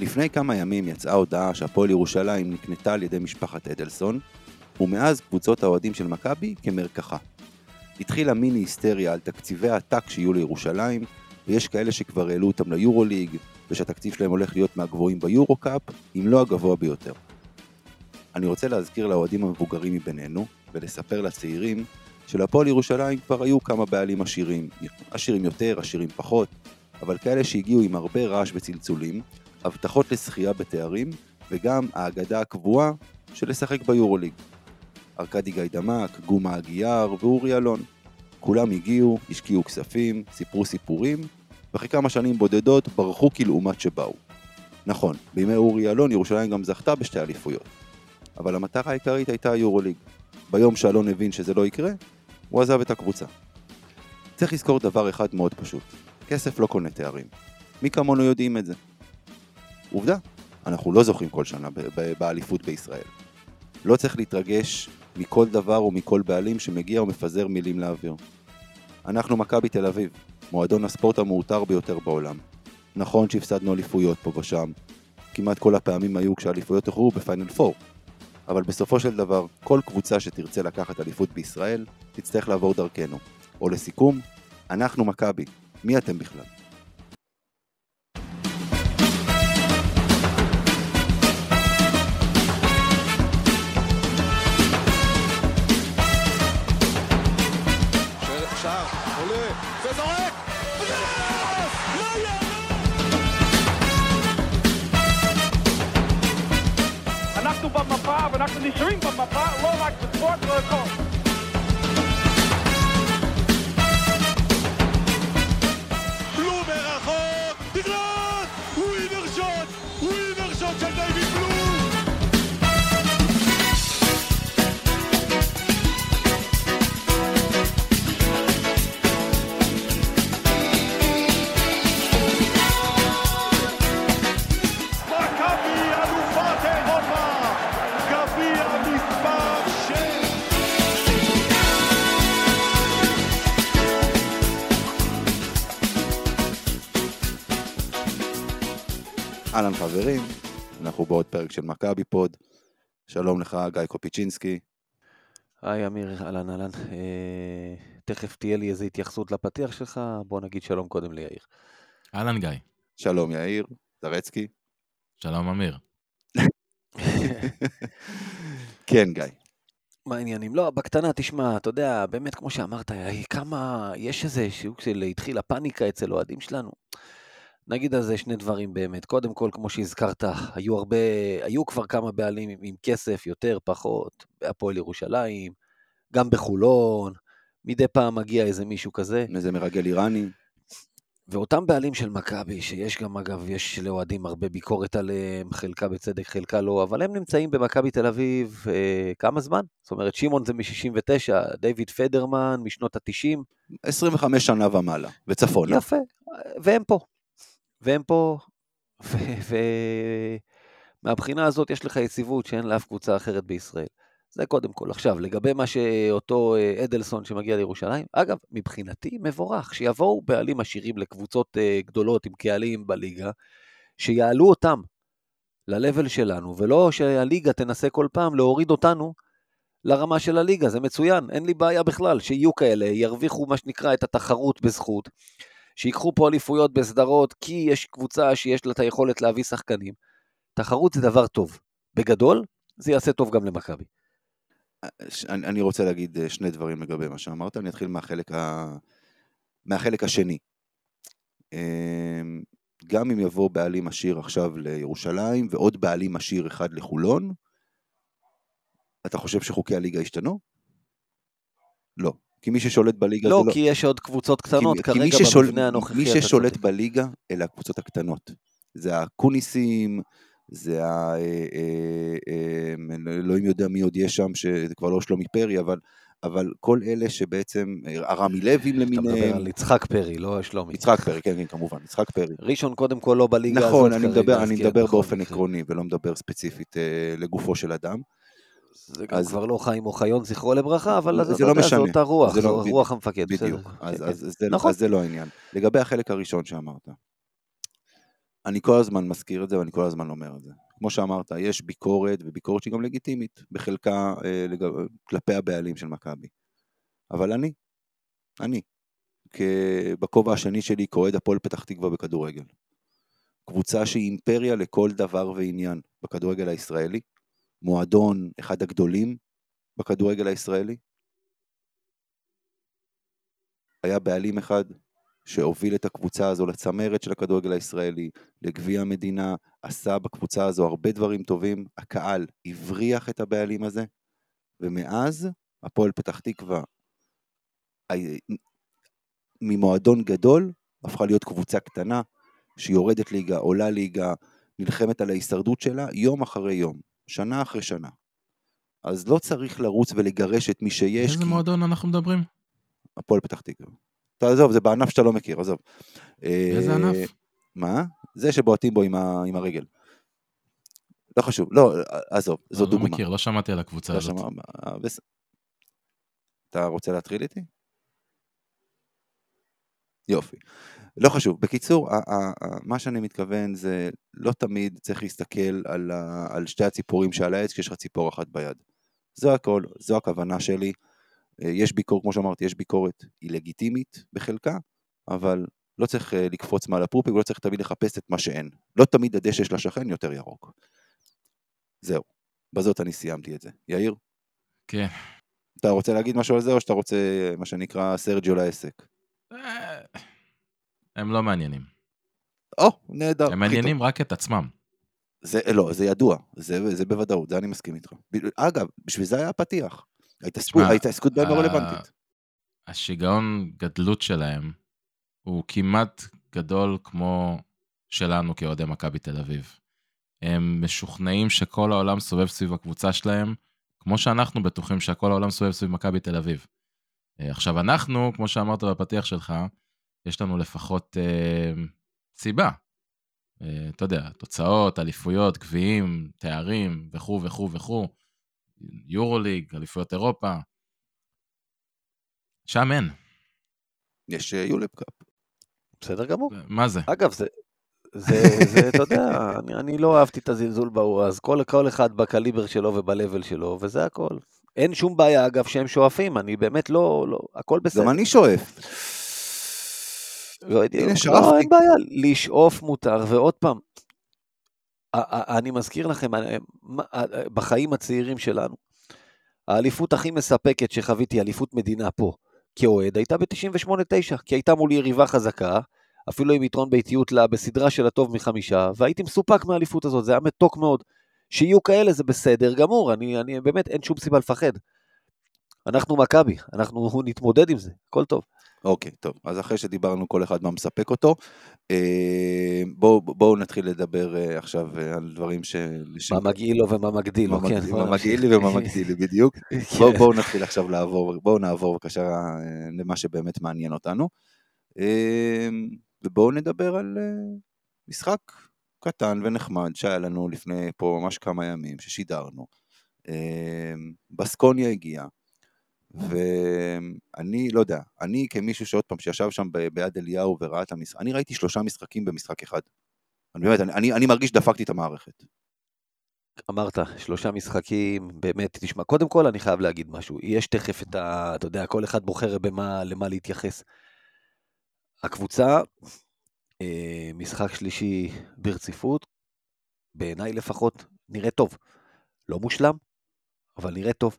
לפני כמה ימים יצאה הודעה שהפועל ירושלים נקנתה על ידי משפחת אדלסון, ומאז קבוצות האוהדים של מכבי כמרקחה. התחילה מיני היסטריה על תקציבי העתק שיהיו לירושלים, ויש כאלה שכבר העלו אותם ליורוליג, ושהתקציב שלהם הולך להיות מהגבוהים ביורו קאפ, אם לא הגבוה ביותר. אני רוצה להזכיר לאוהדים המבוגרים מבינינו, ולספר לצעירים, שלפועל ירושלים כבר היו כמה בעלים עשירים, עשירים יותר, עשירים פחות, אבל כאלה שהגיעו עם הרבה רעש וצלצולים, הבטחות לזכייה בתארים, וגם האגדה הקבועה של לשחק ביורוליג. ארכדי גיידמק, גומה אגיאר ואורי אלון. כולם הגיעו, השקיעו כספים, סיפרו סיפורים, ואחרי כמה שנים בודדות ברחו כלעומת שבאו. נכון, בימי אורי אלון ירושלים גם זכתה בשתי אליפויות. אבל המטרה העיקרית הייתה היורוליג. ביום שאלון הבין שזה לא יקרה, הוא עזב את הקבוצה. צריך לזכור דבר אחד מאוד פשוט, כסף לא קונה תארים. מי כמונו יודעים את זה? עובדה, אנחנו לא זוכים כל שנה באליפות בישראל. לא צריך להתרגש מכל דבר ומכל בעלים שמגיע ומפזר מילים לאוויר. אנחנו מכבי תל אביב, מועדון הספורט המעוטר ביותר בעולם. נכון שהפסדנו אליפויות פה ושם, כמעט כל הפעמים היו כשהאליפויות הוכרו בפיינל 4. אבל בסופו של דבר, כל קבוצה שתרצה לקחת אליפות בישראל, תצטרך לעבור דרכנו. או לסיכום, אנחנו מכבי, מי אתם בכלל? ואנחנו נשארים במפה, לא רק בספורט, לא הכל. אהלן חברים, אנחנו בעוד פרק של מכבי פוד. שלום לך, גיא קופיצ'ינסקי. היי אמיר, אהלן אהלן. אה, תכף תהיה לי איזו התייחסות לפתיח שלך, בוא נגיד שלום קודם ליאיר. אהלן גיא. שלום יאיר, זרצקי. שלום אמיר. כן גיא. מה העניינים? לא, בקטנה, תשמע, אתה יודע, באמת כמו שאמרת, כמה, יש איזה שוק של התחילה פאניקה אצל אוהדים שלנו. נגיד על זה שני דברים באמת. קודם כל, כמו שהזכרת, היו הרבה, היו כבר כמה בעלים עם, עם כסף, יותר, פחות, בהפועל ירושלים, גם בחולון, מדי פעם מגיע איזה מישהו כזה. איזה מרגל איראני. ואותם בעלים של מכבי, שיש גם, אגב, יש לאוהדים הרבה ביקורת עליהם, חלקה בצדק, חלקה לא, אבל הם נמצאים במכבי תל אביב אה, כמה זמן? זאת אומרת, שמעון זה מ-69, דיוויד פדרמן משנות ה-90. 25 שנה ומעלה, וצפונה. יפה, והם פה. והם פה, ומהבחינה הזאת יש לך יציבות שאין לאף קבוצה אחרת בישראל. זה קודם כל. עכשיו, לגבי מה שאותו אה, אדלסון שמגיע לירושלים, אגב, מבחינתי מבורך, שיבואו בעלים עשירים לקבוצות אה, גדולות עם קהלים בליגה, שיעלו אותם ל-level שלנו, ולא שהליגה תנסה כל פעם להוריד אותנו לרמה של הליגה, זה מצוין, אין לי בעיה בכלל, שיהיו כאלה, ירוויחו מה שנקרא את התחרות בזכות. שיקחו פה אליפויות בסדרות, כי יש קבוצה שיש לה את היכולת להביא שחקנים. תחרות זה דבר טוב. בגדול, זה יעשה טוב גם למכבי. אני, רוצה להגיד אה, שני דברים לגבי מה שאמרת, אני אתחיל מהחלק, ה... מהחלק השני. אמ, גם אם יבוא בעלים עשיר עכשיו לירושלים ועוד בעלים עשיר אחד לחולון, אתה חושב שחוקי הליגה השתנו? לא. כי מי ששולט בליגה לא, זה לא... כי יש עוד קבוצות קטנות כי, כרגע כי ששול... במבנה הנוכחי. מי ששולט בליגה אלה הקבוצות הקטנות. זה הקוניסים, זה ה... אה, אה, אה, אלוהים יודע מי עוד יש שם, שזה כבר לא שלומי פרי, אבל... אבל כל אלה שבעצם, הרמי לוים למיניהם. אתה מדבר על יצחק פרי, לא שלומי. יצחק פרי, כן, כן, כמובן, יצחק פרי. ראשון קודם כל לא בליגה נכון, הזאת. אני מדבר, אני מדבר נכון, באופן עקרוני, ולא מדבר ספציפית לגופו של אדם. זה גם אז... כבר לא חיים אוחיון, זכרו לברכה, אבל זה, זה לא משנה. זאת הרוח, זה לא, רוח המפקד. בדיוק, אז, כן, אז, כן. אז, זה, נכון. אז זה לא העניין. לגבי החלק הראשון שאמרת, אני כל הזמן מזכיר את זה ואני כל הזמן אומר את זה. כמו שאמרת, יש ביקורת, וביקורת שהיא גם לגיטימית, בחלקה אה, לג... כלפי הבעלים של מכבי. אבל אני, אני, בכובע השני שלי כאוהד הפועל פתח תקווה בכדורגל. קבוצה שהיא אימפריה לכל דבר ועניין בכדורגל הישראלי, מועדון אחד הגדולים בכדורגל הישראלי. היה בעלים אחד שהוביל את הקבוצה הזו לצמרת של הכדורגל הישראלי, לגביע המדינה, עשה בקבוצה הזו הרבה דברים טובים, הקהל הבריח את הבעלים הזה, ומאז הפועל פתח תקווה ממועדון גדול הפכה להיות קבוצה קטנה, שיורדת ליגה, עולה ליגה, נלחמת על ההישרדות שלה יום אחרי יום, שנה אחרי שנה. אז לא צריך לרוץ ולגרש את מי שיש. איזה כי... מועדון אנחנו מדברים? הפועל פתח תקווה. תעזוב, זה בענף שאתה לא מכיר, עזוב. איזה ענף? מה? זה שבועטים בו עם, ה... עם הרגל. לא חשוב, לא, עזוב, זו לא, דוגמה. לא מכיר, לא שמעתי על הקבוצה לא הזאת. שמע... אתה רוצה להטריל איתי? יופי. לא חשוב. בקיצור, מה שאני מתכוון זה לא תמיד צריך להסתכל על, על שתי הציפורים שעל העץ כשיש לך ציפור אחת ביד. זו הכל, זו הכוונה שלי. אה, יש ביקורת, כמו שאמרתי, יש ביקורת, היא לגיטימית בחלקה, אבל לא צריך אה, לקפוץ מעל הפופיק ולא צריך תמיד לחפש את מה שאין. לא תמיד הדשא של השכן יותר ירוק. זהו, בזאת אני סיימתי את זה. יאיר? כן. אתה רוצה להגיד משהו על זה, או שאתה רוצה, מה שנקרא, סרג'יו לעסק? הם לא מעניינים. או, נהדר. הם מעניינים רק את עצמם. זה, לא, זה ידוע, זה, זה בוודאות, זה אני מסכים איתך. אגב, בשביל זה היה הפתיח. ההתעסקות בהם לא רלוונטית. השיגעון גדלות שלהם הוא כמעט גדול כמו שלנו כאוהדי מכבי תל אביב. הם משוכנעים שכל העולם סובב סביב הקבוצה שלהם, כמו שאנחנו בטוחים שכל העולם סובב סביב מכבי תל אביב. אה, עכשיו אנחנו, כמו שאמרת בפתיח שלך, יש לנו לפחות אה, סיבה. אה, אתה יודע, תוצאות, אליפויות, גביעים, תארים וכו' וכו' וכו', יורוליג, אליפויות אירופה. שם אין. יש אה, יולפ קאפ. בסדר גמור. מה זה? אגב, זה, זה, זה אתה יודע, אני, אני לא אהבתי את הזלזול בהוא, אז כל, כל אחד בקליבר שלו ובלבל שלו, וזה הכל. אין שום בעיה, אגב, שהם שואפים, אני באמת לא, לא, הכל בסדר. גם אני שואף. לא יודע, לא, אין בעיה, לשאוף מותר, ועוד פעם, אני מזכיר לכם, בחיים הצעירים שלנו, האליפות הכי מספקת שחוויתי, אליפות מדינה פה, כאוהד, הייתה ב-98-9, כי הייתה מול יריבה חזקה, אפילו עם יתרון ביתיות לה בסדרה של הטוב מחמישה, והייתי מסופק מהאליפות הזאת, זה היה מתוק מאוד. שיהיו כאלה זה בסדר גמור, אני, אני באמת אין שום סיבה לפחד. אנחנו מכבי, אנחנו נתמודד עם זה, הכל טוב. אוקיי, טוב, אז אחרי שדיברנו כל אחד מה מספק אותו, אה, בואו בוא נתחיל לדבר אה, עכשיו אה, על דברים ש... מה מגעיל לו ומה מגדיל לו, כן. מה מגעיל לי ומה מגדיל לי, בדיוק. כן. בואו בוא נתחיל עכשיו לעבור, בואו נעבור בבקשה למה שבאמת מעניין אותנו. ובואו נדבר על משחק קטן ונחמד שהיה לנו לפני פה ממש כמה ימים, ששידרנו. בסקוניה הגיעה. ואני לא יודע, אני כמישהו שעוד פעם, שישב שם ביד אליהו וראה את המשחק, אני ראיתי שלושה משחקים במשחק אחד. אני באמת, אני, אני, אני מרגיש שדפקתי את המערכת. אמרת, שלושה משחקים, באמת, תשמע, קודם כל אני חייב להגיד משהו. יש תכף את ה... אתה יודע, כל אחד בוחר במה, למה להתייחס. הקבוצה, אה, משחק שלישי ברציפות, בעיניי לפחות, נראה טוב. לא מושלם, אבל נראה טוב.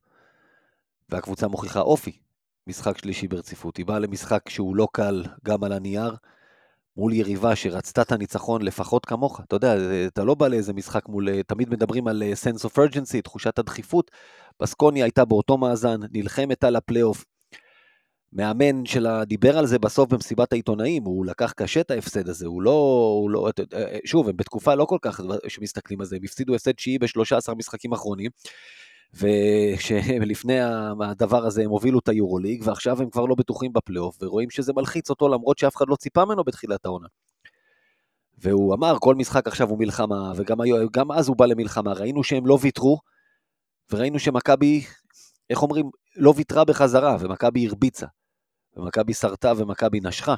והקבוצה מוכיחה אופי. משחק שלישי ברציפות. היא באה למשחק שהוא לא קל גם על הנייר, מול יריבה שרצתה את הניצחון לפחות כמוך. אתה יודע, אתה לא בא לאיזה משחק מול... תמיד מדברים על אה, sense of urgency, תחושת הדחיפות. באסקוניה הייתה באותו מאזן, נלחמת על הפלייאוף. מאמן שלה דיבר על זה בסוף במסיבת העיתונאים, הוא לקח קשה את ההפסד הזה, הוא לא, הוא לא, אה, שוב, הם בתקופה לא כל כך שמסתכלים על זה, הם הפסידו הפסד תשיעי ב-13 משחקים אחרונים, ושלפני הדבר הזה הם הובילו את היורוליג, ועכשיו הם כבר לא בטוחים בפלייאוף, ורואים שזה מלחיץ אותו למרות שאף אחד לא ציפה ממנו בתחילת העונה. והוא אמר, כל משחק עכשיו הוא מלחמה, וגם אז הוא בא למלחמה, ראינו שהם לא ויתרו, וראינו שמכבי, איך אומרים, לא ויתרה בחזרה, ומכבי הרביצה, ומכבי שרתה ומכבי נשכה.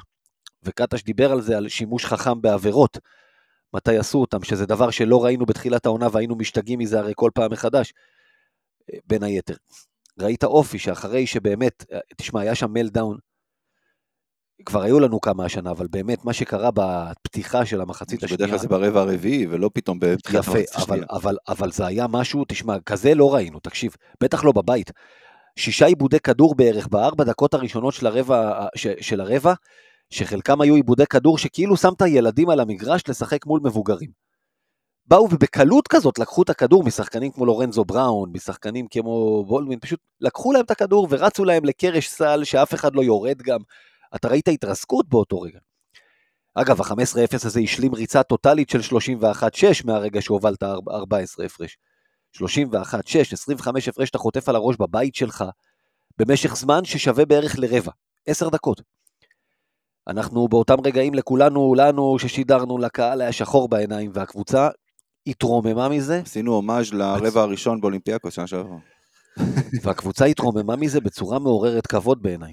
וקטש דיבר על זה, על שימוש חכם בעבירות. מתי עשו אותם, שזה דבר שלא ראינו בתחילת העונה והיינו משתגעים מזה הרי כל פעם מחדש, בין היתר. ראית אופי שאחרי שבאמת, אה, תשמע, היה שם מלדאון, כבר היו לנו כמה השנה, אבל באמת מה שקרה בפתיחה של המחצית השנייה... בדרך כלל זה ברבע הרביעי, ולא פתאום בתחילת יפה, המחצית אבל, השנייה. אבל, אבל זה היה משהו, תשמע, כזה לא ראינו, תקשיב, בטח לא בבית. שישה עיבודי כדור בערך בארבע דקות הראשונות של הרבע, ש, של הרבע, שחלקם היו עיבודי כדור שכאילו שמת ילדים על המגרש לשחק מול מבוגרים. באו ובקלות כזאת לקחו את הכדור משחקנים כמו לורנזו בראון, משחקנים כמו בולדווין, פשוט לקחו להם את הכדור ורצו להם לקרש סל שאף אחד לא יורד גם. אתה ראית התרסקות באותו רגע. אגב, ה-15-0 הזה השלים ריצה טוטאלית של 31-6 מהרגע שהובלת 14 הפרש. 31, 6, 25 הפרש אתה חוטף על הראש בבית שלך, במשך זמן ששווה בערך לרבע, 10 דקות. אנחנו באותם רגעים לכולנו, לנו ששידרנו לקהל היה שחור בעיניים, והקבוצה התרוממה מזה, עשינו הומאז' לרבע הראשון באולימפיאקוס שנה שעברה. והקבוצה התרוממה מזה בצורה מעוררת כבוד בעיניי.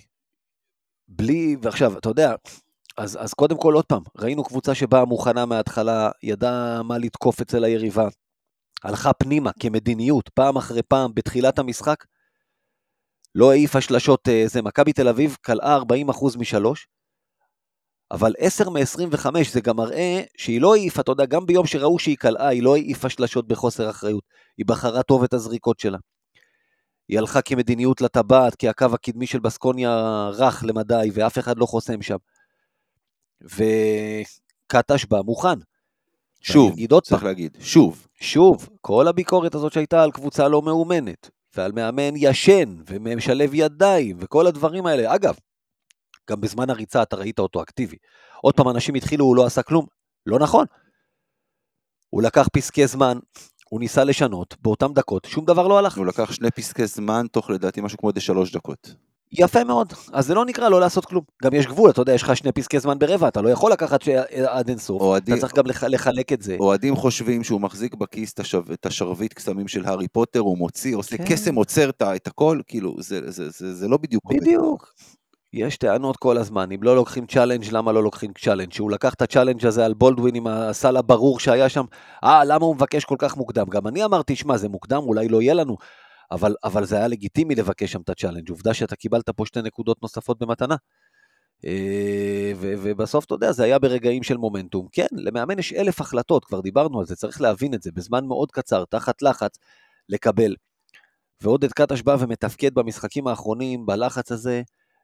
בלי, ועכשיו, אתה יודע, אז, אז קודם כל עוד פעם, ראינו קבוצה שבאה מוכנה מההתחלה, ידעה מה לתקוף אצל היריבה, הלכה פנימה כמדיניות, פעם אחרי פעם, בתחילת המשחק, לא העיפה שלשות, אה, זה מכבי תל אביב כלאה 40% משלוש, אבל 10 מ-25 זה גם מראה שהיא לא העיפה, אתה יודע, גם ביום שראו שהיא כלאה, היא לא העיפה שלשות בחוסר אחריות, היא בחרה טוב את הזריקות שלה. היא הלכה כמדיניות לטבעת, כי הקו הקדמי של בסקוניה רך למדי, ואף אחד לא חוסם שם. וקטש בא מוכן. שוב, צריך להגיד, שוב, שוב, כל הביקורת הזאת שהייתה על קבוצה לא מאומנת, ועל מאמן ישן, ומשלב ידיים, וכל הדברים האלה. אגב, גם בזמן הריצה אתה ראית אותו אקטיבי. עוד פעם, אנשים התחילו, הוא לא עשה כלום. לא נכון. הוא לקח פסקי זמן, הוא ניסה לשנות, באותן דקות, שום דבר לא הלך. הוא לקח שני פסקי זמן תוך לדעתי משהו כמו איזה שלוש דקות. יפה מאוד. אז זה לא נקרא לא לעשות כלום. גם יש גבול, אתה יודע, יש לך שני פסקי זמן ברבע, אתה לא יכול לקחת עד אינסוף. אתה צריך גם לח- לחלק את זה. אוהדים חושבים שהוא מחזיק בכיס את השרביט קסמים של הארי פוטר, הוא מוציא, עושה כן. קסם, עוצר את הכל, כאילו, זה- זה- זה זה לא בדיוק. בדיוק. יש טענות כל הזמן, אם לא לוקחים challenge, למה לא לוקחים challenge? שהוא לקח את ה challenge הזה על בולדווין עם הסל הברור שהיה שם, אה, למה הוא מבקש כל כך מוקדם? גם אני אמרתי, שמע, זה מוקדם, אולי לא יהיה לנו, אבל, אבל זה היה לגיטימי לבקש שם את ה challenge. עובדה שאתה קיבלת פה שתי נקודות נוספות במתנה. אה, ו- ובסוף, אתה יודע, זה היה ברגעים של מומנטום. כן, למאמן יש אלף החלטות, כבר דיברנו על זה, צריך להבין את זה, בזמן מאוד קצר, תחת לחץ, לקבל. ועודד קטש בא ומתפקד במשחקים האחרונים, בלחץ הזה,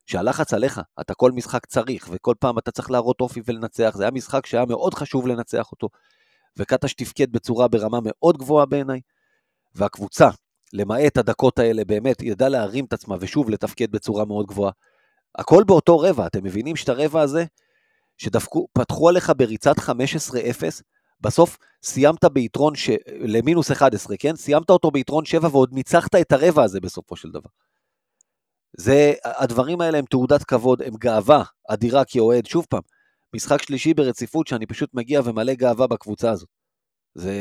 שהלחץ עליך, אתה כל משחק צריך, וכל פעם אתה צריך להראות אופי ולנצח, זה היה משחק שהיה מאוד חשוב לנצח אותו, וקטש תפקד בצורה ברמה מאוד גבוהה בעיניי, והקבוצה, למעט הדקות האלה, באמת ידעה להרים את עצמה ושוב לתפקד בצורה מאוד גבוהה. הכל באותו רבע, אתם מבינים שאת הרבע הזה, שדפקו, פתחו עליך בריצת 15-0, בסוף סיימת ביתרון ש... למינוס 11, כן? סיימת אותו ביתרון 7 ועוד ניצחת את הרבע הזה בסופו של דבר. זה, הדברים האלה הם תעודת כבוד, הם גאווה אדירה כאוהד, שוב פעם, משחק שלישי ברציפות שאני פשוט מגיע ומלא גאווה בקבוצה הזאת. זה...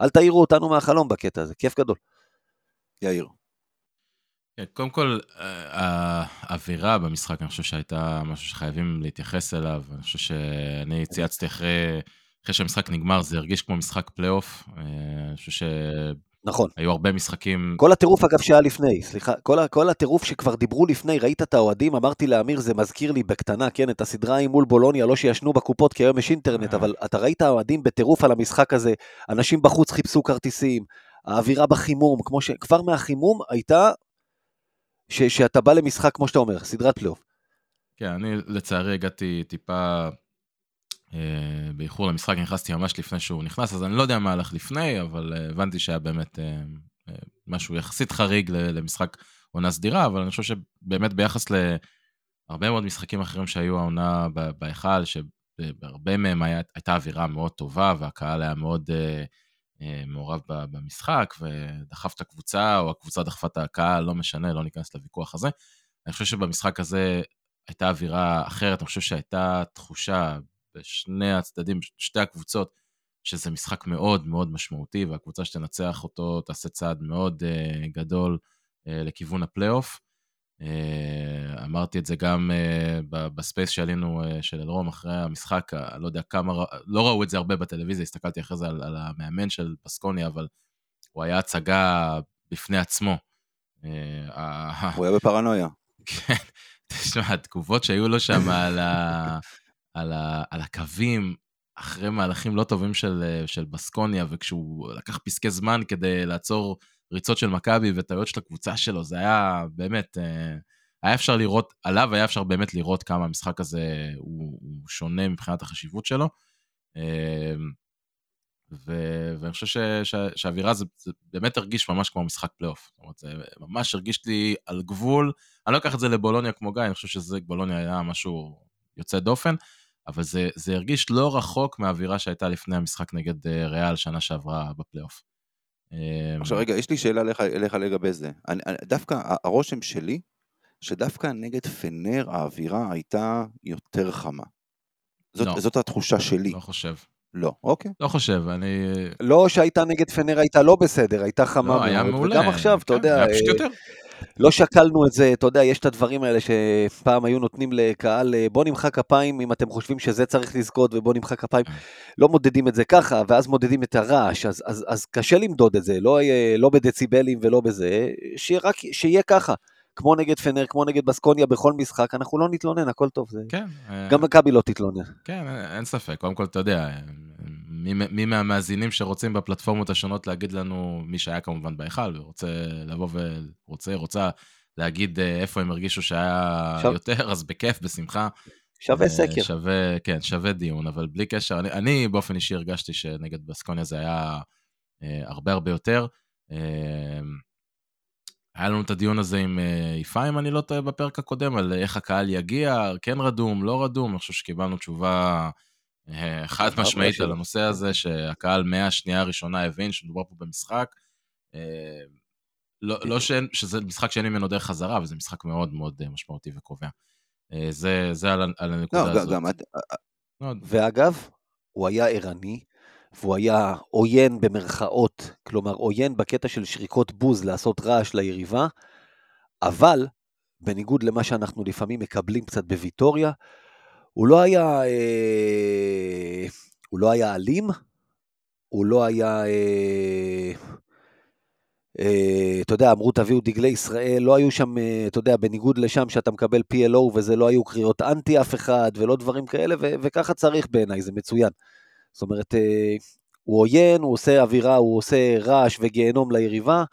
אל תעירו אותנו מהחלום בקטע הזה, כיף גדול. יאיר. כן, קודם כל, אה, האווירה במשחק, אני חושב שהייתה משהו שחייבים להתייחס אליו. אני חושב שאני צייצתי אחרי, אחרי שהמשחק נגמר, זה הרגיש כמו משחק פלייאוף. אה, אני חושב נכון. הרבה משחקים... כל הטירוף אגב שהיה לפני, סליחה, כל, כל הטירוף שכבר דיברו לפני, ראית את האוהדים, אמרתי לאמיר, זה מזכיר לי בקטנה, כן, את הסדרה עם מול בולוניה, לא שישנו בקופות, כי היום יש אינטרנט, אה. אבל אתה ראית האוהדים בטירוף על המשחק הזה, אנשים בחוץ חיפשו כרטיסים, האווירה בחימום, כמו ש... כבר מהחימום הייתה, ש, שאתה בא למשחק, כמו שאתה אומר, סדרת פלייאוף. כן, אני לצערי הגעתי טיפה באיחור למשחק, נכנסתי ממש לפני שהוא נכנס, אז אני לא יודע מה הלך לפני, אבל אה, הבנתי שהיה באמת אה, אה, משהו יחסית חריג למשחק עונה סדירה, אבל אני חושב שבאמת ביחס להרבה מאוד משחקים אחרים שהיו העונה בהיכל, שבהרבה מהם היה, הייתה אווירה מאוד טובה, והקהל היה מאוד אה, אה, מעורב במשחק, ודחף את הקבוצה, או הקבוצה דחפה את הקהל, לא משנה, לא ניכנס לוויכוח הזה. אני חושב שבמשחק הזה הייתה אווירה אחרת, אני חושב שהייתה תחושה בשני הצדדים, שתי הקבוצות, שזה משחק מאוד מאוד משמעותי, והקבוצה שתנצח אותו תעשה צעד מאוד uh, גדול uh, לכיוון הפלייאוף. אה, אמרתי את זה גם ב- ב space שעלינו אה, של אלרום אחרי המשחק, אה, לא יודע כמה, לא ראו את זה הרבה בטלוויזיה, הסתכלתי אחרי זה על, על המאמן של בסקוניה, אבל הוא היה הצגה בפני עצמו. ה- הוא היה בפרנויה. כן, תשמע, התגובות שהיו לו שם על, ה, על, ה, על הקווים, אחרי מהלכים לא טובים של, של בסקוניה, וכשהוא לקח פסקי זמן כדי לעצור ריצות של מכבי וטעויות של הקבוצה שלו, זה היה באמת, אה, היה אפשר לראות, עליו היה אפשר באמת לראות כמה המשחק הזה הוא, הוא שונה מבחינת החשיבות שלו. אה, ו- ואני חושב ש- ש- שהאווירה זה, זה באמת הרגיש ממש כמו משחק פלייאוף. זאת אומרת, זה ממש הרגיש לי על גבול, אני לא אקח את זה לבולוניה כמו גיא, אני חושב שזה, בולוניה היה משהו יוצא דופן, אבל זה, זה הרגיש לא רחוק מהאווירה שהייתה לפני המשחק נגד אה, ריאל שנה שעברה בפלייאוף. אה, עכשיו רגע, יש לי שאלה אליך, אליך לגבי זה. אני, אני, דווקא הרושם שלי, שדווקא נגד פנר האווירה הייתה יותר חמה. זאת, לא. זאת התחושה שלי. לא חושב. לא, אוקיי. לא חושב, אני... לא שהייתה נגד פנר הייתה לא בסדר, הייתה חמה לא, מאוד. היה מעולה. וגם עכשיו, אתה כן, יודע, היה פשוט אה, יותר. לא שקלנו את זה, אתה יודע, יש את הדברים האלה שפעם היו נותנים לקהל, אה, בוא נמחא כפיים אם אתם חושבים שזה צריך לזכות, ובוא נמחא כפיים. כן. לא מודדים את זה ככה, ואז מודדים את הרעש, אז, אז, אז קשה למדוד את זה, לא, יהיה- לא בדציבלים ולא בזה, שיהיה, רק, שיהיה ככה. כמו נגד פנר, כמו נגד בסקוניה בכל משחק, אנחנו לא נתלונן, הכל טוב. זה... כן. אה, גם מכבי לא תתלונן. כן, אין ספק. קודם כל, אתה יודע, מי, מי מהמאזינים שרוצים בפלטפורמות השונות להגיד לנו, מי שהיה כמובן בהיכל, ורוצה לבוא ורוצה, רוצה להגיד אה, איפה הם הרגישו שהיה עכשיו- יותר, אז בכיף, בשמחה. שווה אה, סקר. שווה, כן, שווה דיון, אבל בלי קשר, אני, אני באופן אישי הרגשתי שנגד בסקוניה זה היה אה, הרבה הרבה יותר. אה, היה לנו את הדיון הזה עם אה, יפעה, אם אני לא טועה, בפרק הקודם, על איך הקהל יגיע, כן רדום, לא רדום, אני חושב שקיבלנו תשובה חד משמעית. על הנושא הזה, שהקהל מהשנייה הראשונה הבין שמדובר פה במשחק. אה, לא, לא שאין, שזה משחק שאין ממנו דרך חזרה, אבל זה משחק מאוד מאוד אה, משמעותי וקובע. אה, זה, זה על, הנקודה לא, הזאת. גם, גם, את- לא, ואגב, הוא היה ערני, והוא היה עוין במרכאות, כלומר עוין בקטע של שריקות בוז לעשות רעש ליריבה, אבל בניגוד למה שאנחנו לפעמים מקבלים קצת בוויטוריה, הוא לא היה, אה, הוא לא היה אלים, הוא לא היה, אה, אה, אתה יודע, אמרו תביאו דגלי ישראל, לא היו שם, אה, אתה יודע, בניגוד לשם שאתה מקבל PLO וזה לא היו קריאות אנטי אף אחד ולא דברים כאלה, ו- וככה צריך בעיניי, זה מצוין. זאת אומרת, אה, הוא עוין, הוא עושה אווירה, הוא עושה רעש וגיהנום ליריבה,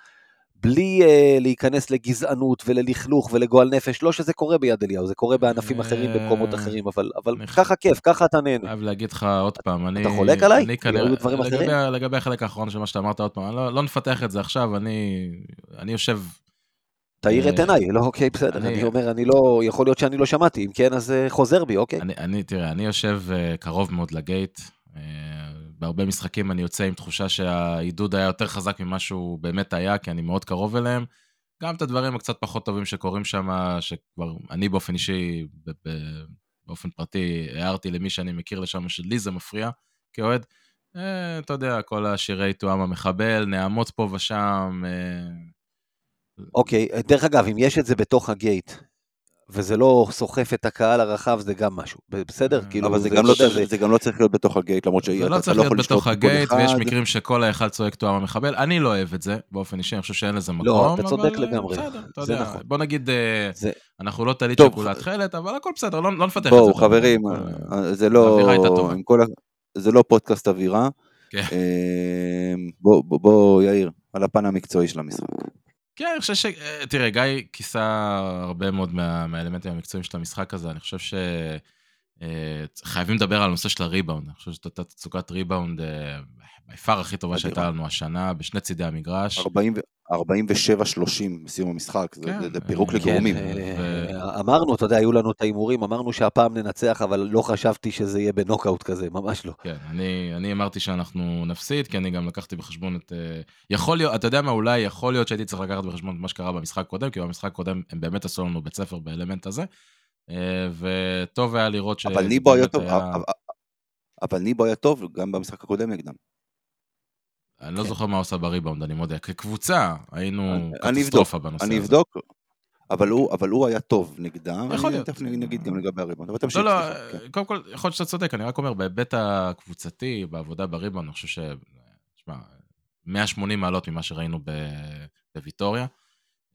בלי אה, להיכנס לגזענות וללכלוך ולגועל נפש, לא שזה קורה ביד אליהו, זה קורה בענפים אחרים, אה, במקומות אחרים, אבל, אבל אני ככה כיף, ככה אתה נהנה. חייב להגיד לך עוד פעם, אני... חולק עליי? אני כי היו כנראה, דברים לגבי, אחרים? לגבי החלק האחרון של מה שאתה אמרת עוד פעם, לא, לא נפתח את זה עכשיו, אני, אני יושב... תאיר את אה, עיניי, לא, אוקיי, בסדר, אני- אני אומר, אני לא, יכול להיות שאני לא שמעתי, אם כן, אז אה, חוזר בי, אוקיי. אני, אני, תראה, אני יושב קרוב מאוד לגייט. בהרבה משחקים אני יוצא עם תחושה שהעידוד היה יותר חזק ממה שהוא באמת היה, כי אני מאוד קרוב אליהם. גם את הדברים הקצת פחות טובים שקורים שם, שכבר אני באופן אישי, באופן פרטי, הערתי למי שאני מכיר לשם, שלי זה מפריע כאוהד. Uh, אתה יודע, כל השירי תואם המחבל, נעמות פה ושם. Uh, אוקיי, דרך אגב, אם יש את זה בתוך הגייט, וזה לא סוחף את הקהל הרחב, זה גם משהו, בסדר? אה, כאילו, אבל זה זה- גם לא זה- צריך- זה גם לא צריך להיות בתוך הגייט, למרות שאתה זה לא לא צריך יכול להיות בתוך הגייט, ויש אחד. מקרים שכל ההיכל צועק תואם המחבל. אני לא אוהב את זה, באופן אישי, אני חושב שאין לזה מקום. לא, אתה צודק אבל, לגמרי. בסדר, אתה זה יודע. נכון. בוא נגיד, אה, זה- אנחנו לא טלית שכולה תכלת, אבל הכל בסדר, לא לא נפתח את זה. בואו. חברים, אה, זה לא, האווירה הייתה טובה. עם כל ה... זה לא פודקאסט אווירה. כן. בוא, בוא, בוא, יאיר, על הפן המקצועי של המשחק. כן, אני חושב ש... אה, תראה, גיא כיסה הרבה מאוד מה- מהאלמנטים המקצועיים של המשחק הזה, אני חושב ש... אה, לדבר על הנושא של הריבאונד, אני חושב הייתה תצוגת ריבאונד ביפר הכי טובה. שהייתה לנו השנה, בשני צידי המגרש. 40 ו- 47-30 בסיום המשחק, זה- כן, פירוק כן, לגורמים. אה, אמרנו, אתה יודע, היו לנו את ההימורים, אמרנו שהפעם ננצח, אבל לא חשבתי שזה יהיה בנוקאוט כזה, ממש לא. כן, אני, אני אמרתי שאנחנו נפסיד, כי אני גם לקחתי בחשבון את... אה, יכול להיות, אתה יודע מה, אולי יכול להיות שהייתי צריך לקחת בחשבון את מה שקרה במשחק הקודם, כי במשחק הקודם הם באמת עשו לנו בית ספר באלמנט הזה, אה, וטוב היה לראות ש... אבל ניבו היה טוב, אבל- אבל ניבו היה טוב גם במשחק הקודם נגדם. אני לא כן. זוכר מה עושה בריבאונד, אני מודה. כקבוצה, היינו קטסטרופה בנושא הזה. אני אבדוק, אבל הוא, אבל הוא היה טוב נגדם, יכול להיות. תכף נגיד גם לגבי הריבאונד, אבל תמשיך. לא, לא, כן. קודם כל, יכול להיות שאתה צודק, אני רק אומר, בהיבט הקבוצתי, בעבודה בריבאונד, אני חושב ש... תשמע, 180 מעלות ממה שראינו בוויטוריה,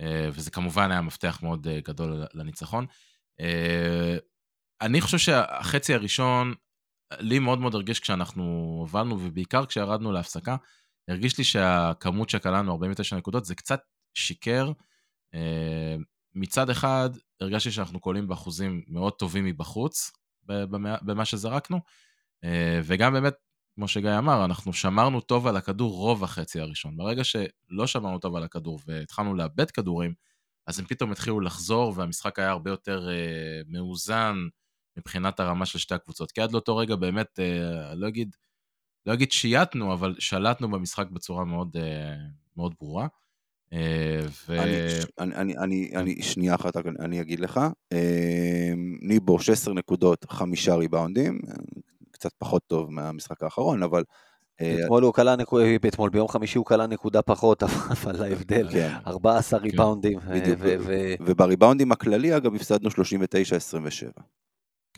אה, וזה כמובן היה מפתח מאוד אה, גדול לניצחון. אה, אני חושב שהחצי הראשון, לי מאוד מאוד הרגיש כשאנחנו הובלנו, ובעיקר כשירדנו להפסקה, הרגיש לי שהכמות שקלענו, 49 נקודות, זה קצת שיקר. אה, מצד אחד, הרגשתי שאנחנו קולים באחוזים מאוד טובים מבחוץ, במה- במה שזרקנו, אה, וגם באמת, כמו שגיא אמר, אנחנו שמרנו טוב על הכדור רוב החצי הראשון. ברגע שלא שמרנו טוב על הכדור והתחלנו לאבד כדורים, אז הם פתאום התחילו לחזור, והמשחק היה הרבה יותר אה, מאוזן מבחינת הרמה של שתי הקבוצות. כי עד לאותו רגע באמת, אה, לא אגיד, לא אגיד שייטנו, אבל שלטנו במשחק בצורה מאוד, אה, מאוד ברורה. אה, ו... אני, אני, אני, אני, אני, שנייה אחת, אני, אני אגיד לך. אה, ניבו, 16 נקודות, חמישה ריבאונדים, קצת פחות טוב מהמשחק האחרון, אבל... אתמול הוא קלע נקודה, אתמול ביום חמישי הוא קלע נקודה פחות, אבל ההבדל, כן, 14 ריבאונדים, אה, בדיוק. ו- ו- ובריבאונדים הכללי, אגב, הפסדנו 39-27.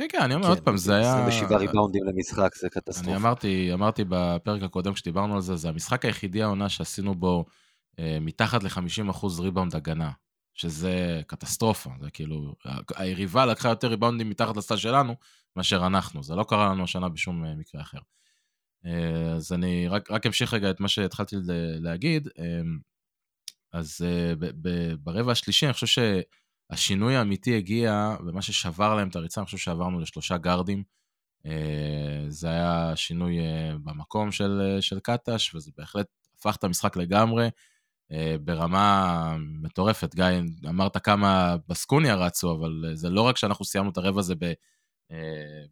כן, כן, אני אומר כן, עוד פעם, זה היה... 27 ריבאונדים למשחק, זה קטסטרופה. אני אמרתי, אמרתי בפרק הקודם כשדיברנו על זה, זה המשחק היחידי העונה שעשינו בו אה, מתחת ל-50% ריבאונד הגנה, שזה קטסטרופה, זה כאילו, היריבה לקחה יותר ריבאונדים מתחת לסל שלנו מאשר אנחנו, זה לא קרה לנו השנה בשום אה, מקרה אחר. אה, אז אני רק, רק אמשיך רגע את מה שהתחלתי להגיד, אה, אז אה, ברבע השלישי אני חושב שהשינוי האמיתי הגיע, ומה ששבר להם את הריצה, אני חושב שעברנו לשלושה גארדים. אה, זה היה שינוי אה, במקום של, אה, של קטש, וזה בהחלט הפך את המשחק לגמרי ברמה מטורפת. גיא, אמרת כמה בסקוניה רצו, אבל זה לא רק שאנחנו סיימנו את הרבע הזה ב,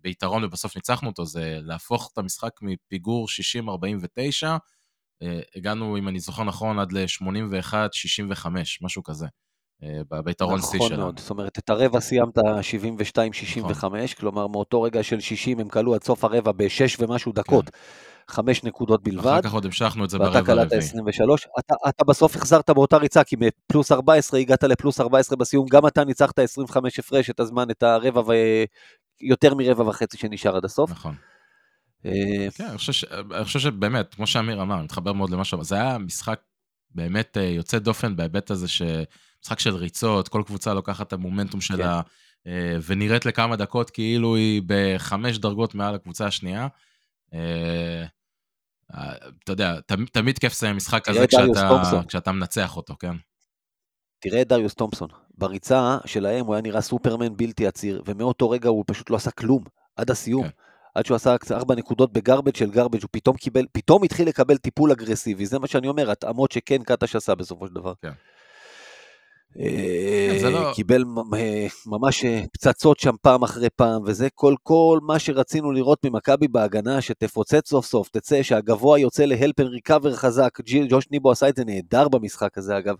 ביתרון ובסוף ניצחנו אותו, זה להפוך את המשחק מפיגור 60-49, אה, הגענו, אם אני זוכר נכון, עד ל-81-65, משהו כזה, ביתרון שיא נכון שלנו. מאוד, זאת אומרת, את הרבע סיימת 72-65, נכון. כלומר מאותו רגע של 60 הם כלו עד סוף הרבע בשש ומשהו דקות, חמש נקודות בלבד, כן. אחר כך עוד המשכנו את זה ואתה ברבע קלעת הרביעי. 23, אתה, אתה בסוף החזרת באותה ריצה, כי מפלוס 14 הגעת לפלוס 14 בסיום, גם אתה ניצחת 25 הפרש את הזמן, את הרבע ו... יותר מרבע וחצי שנשאר עד הסוף. נכון. אה, כן, אני חושב, ש... אני חושב שבאמת, כמו שאמיר אמר, אני מתחבר מאוד למה שאמר, זה היה משחק באמת אה, יוצא דופן בהיבט הזה שמשחק של ריצות, כל קבוצה לוקחת את המומנטום שלה, אה, ונראית לכמה דקות כאילו היא בחמש דרגות מעל הקבוצה השנייה. אה, אה, אתה יודע, תמיד, תמיד כיף לסיים משחק כזה כשאתה. כשאתה מנצח אותו, כן? תראה את דריוס תומפסון, בריצה שלהם הוא היה נראה סופרמן בלתי עציר, ומאותו רגע הוא פשוט לא עשה כלום, עד הסיום. כן. עד שהוא עשה ארבע נקודות ב garbage של garbage, הוא פתאום קיבל, פתאום התחיל לקבל טיפול אגרסיבי, זה מה שאני אומר, התאמות שכן קטש עשה בסופו של דבר. כן. אה, כן, זה לא- קיבל אה, ממש אה, פצצות שם פעם אחרי פעם, וזה כל כל מה שרצינו לראות ממכבי בהגנה, שתפוצץ סוף סוף, תצא, שהגבוה יוצא ל help and recover חזק, ג'וש ניבו עשה את זה נהדר במשחק הזה אגב,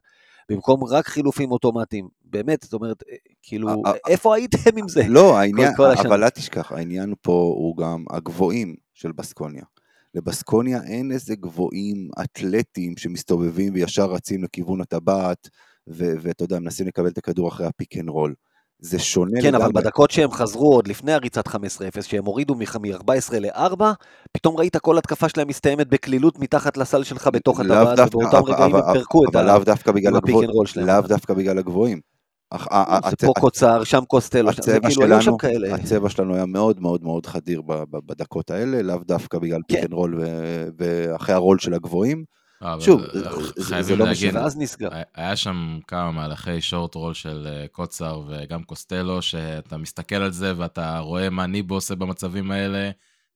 במקום רק חילופים אוטומטיים, באמת, זאת אומרת, אה, כאילו, אה, אה, איפה הייתם עם זה? לא, העניין. אבל אל תשכח, העניין פה הוא גם הגבוהים של בסקוניה. לבסקוניה אין איזה גבוהים אתלטים שמסתובבים וישר רצים לכיוון הטבעת, ואתה יודע, מנסים לקבל את הכדור אחרי ה pick and roll. זה שונה כן, אבל לגמרי. בדקות שהם חזרו עוד לפני הריצת 15-0, שהם הורידו מ-14 ל-4, פתאום ראית כל התקפה שלהם מסתיימת בקלילות מתחת לסל שלך בתוך הטבעת, ובאותם אבל- רגעים הם אבל- פירקו את אבל. לאו דווקא בגלל הגבוהים. and רול שלהם. לאו דווקא בגלל הגבוהים. אך- ה- ה- זה הצ- פה קוצר, שם קוסטלו, זה כאילו היו שם שלנו, כאלה. הצבע שלנו היה מאוד מאוד מאוד חדיר בדקות האלה, לאו דווקא בגלל כן. פיק אנד רול ו- ואחרי הרול של הגבוהים. שוב, אה, זה- לא משנה. ואז נסגר. היה- שם כמה מהלכי שורט רול של אה, קוצר וגם קוסטלו, שאתה מסתכל על זה ואתה רואה מה ניבו עושה במצבים האלה,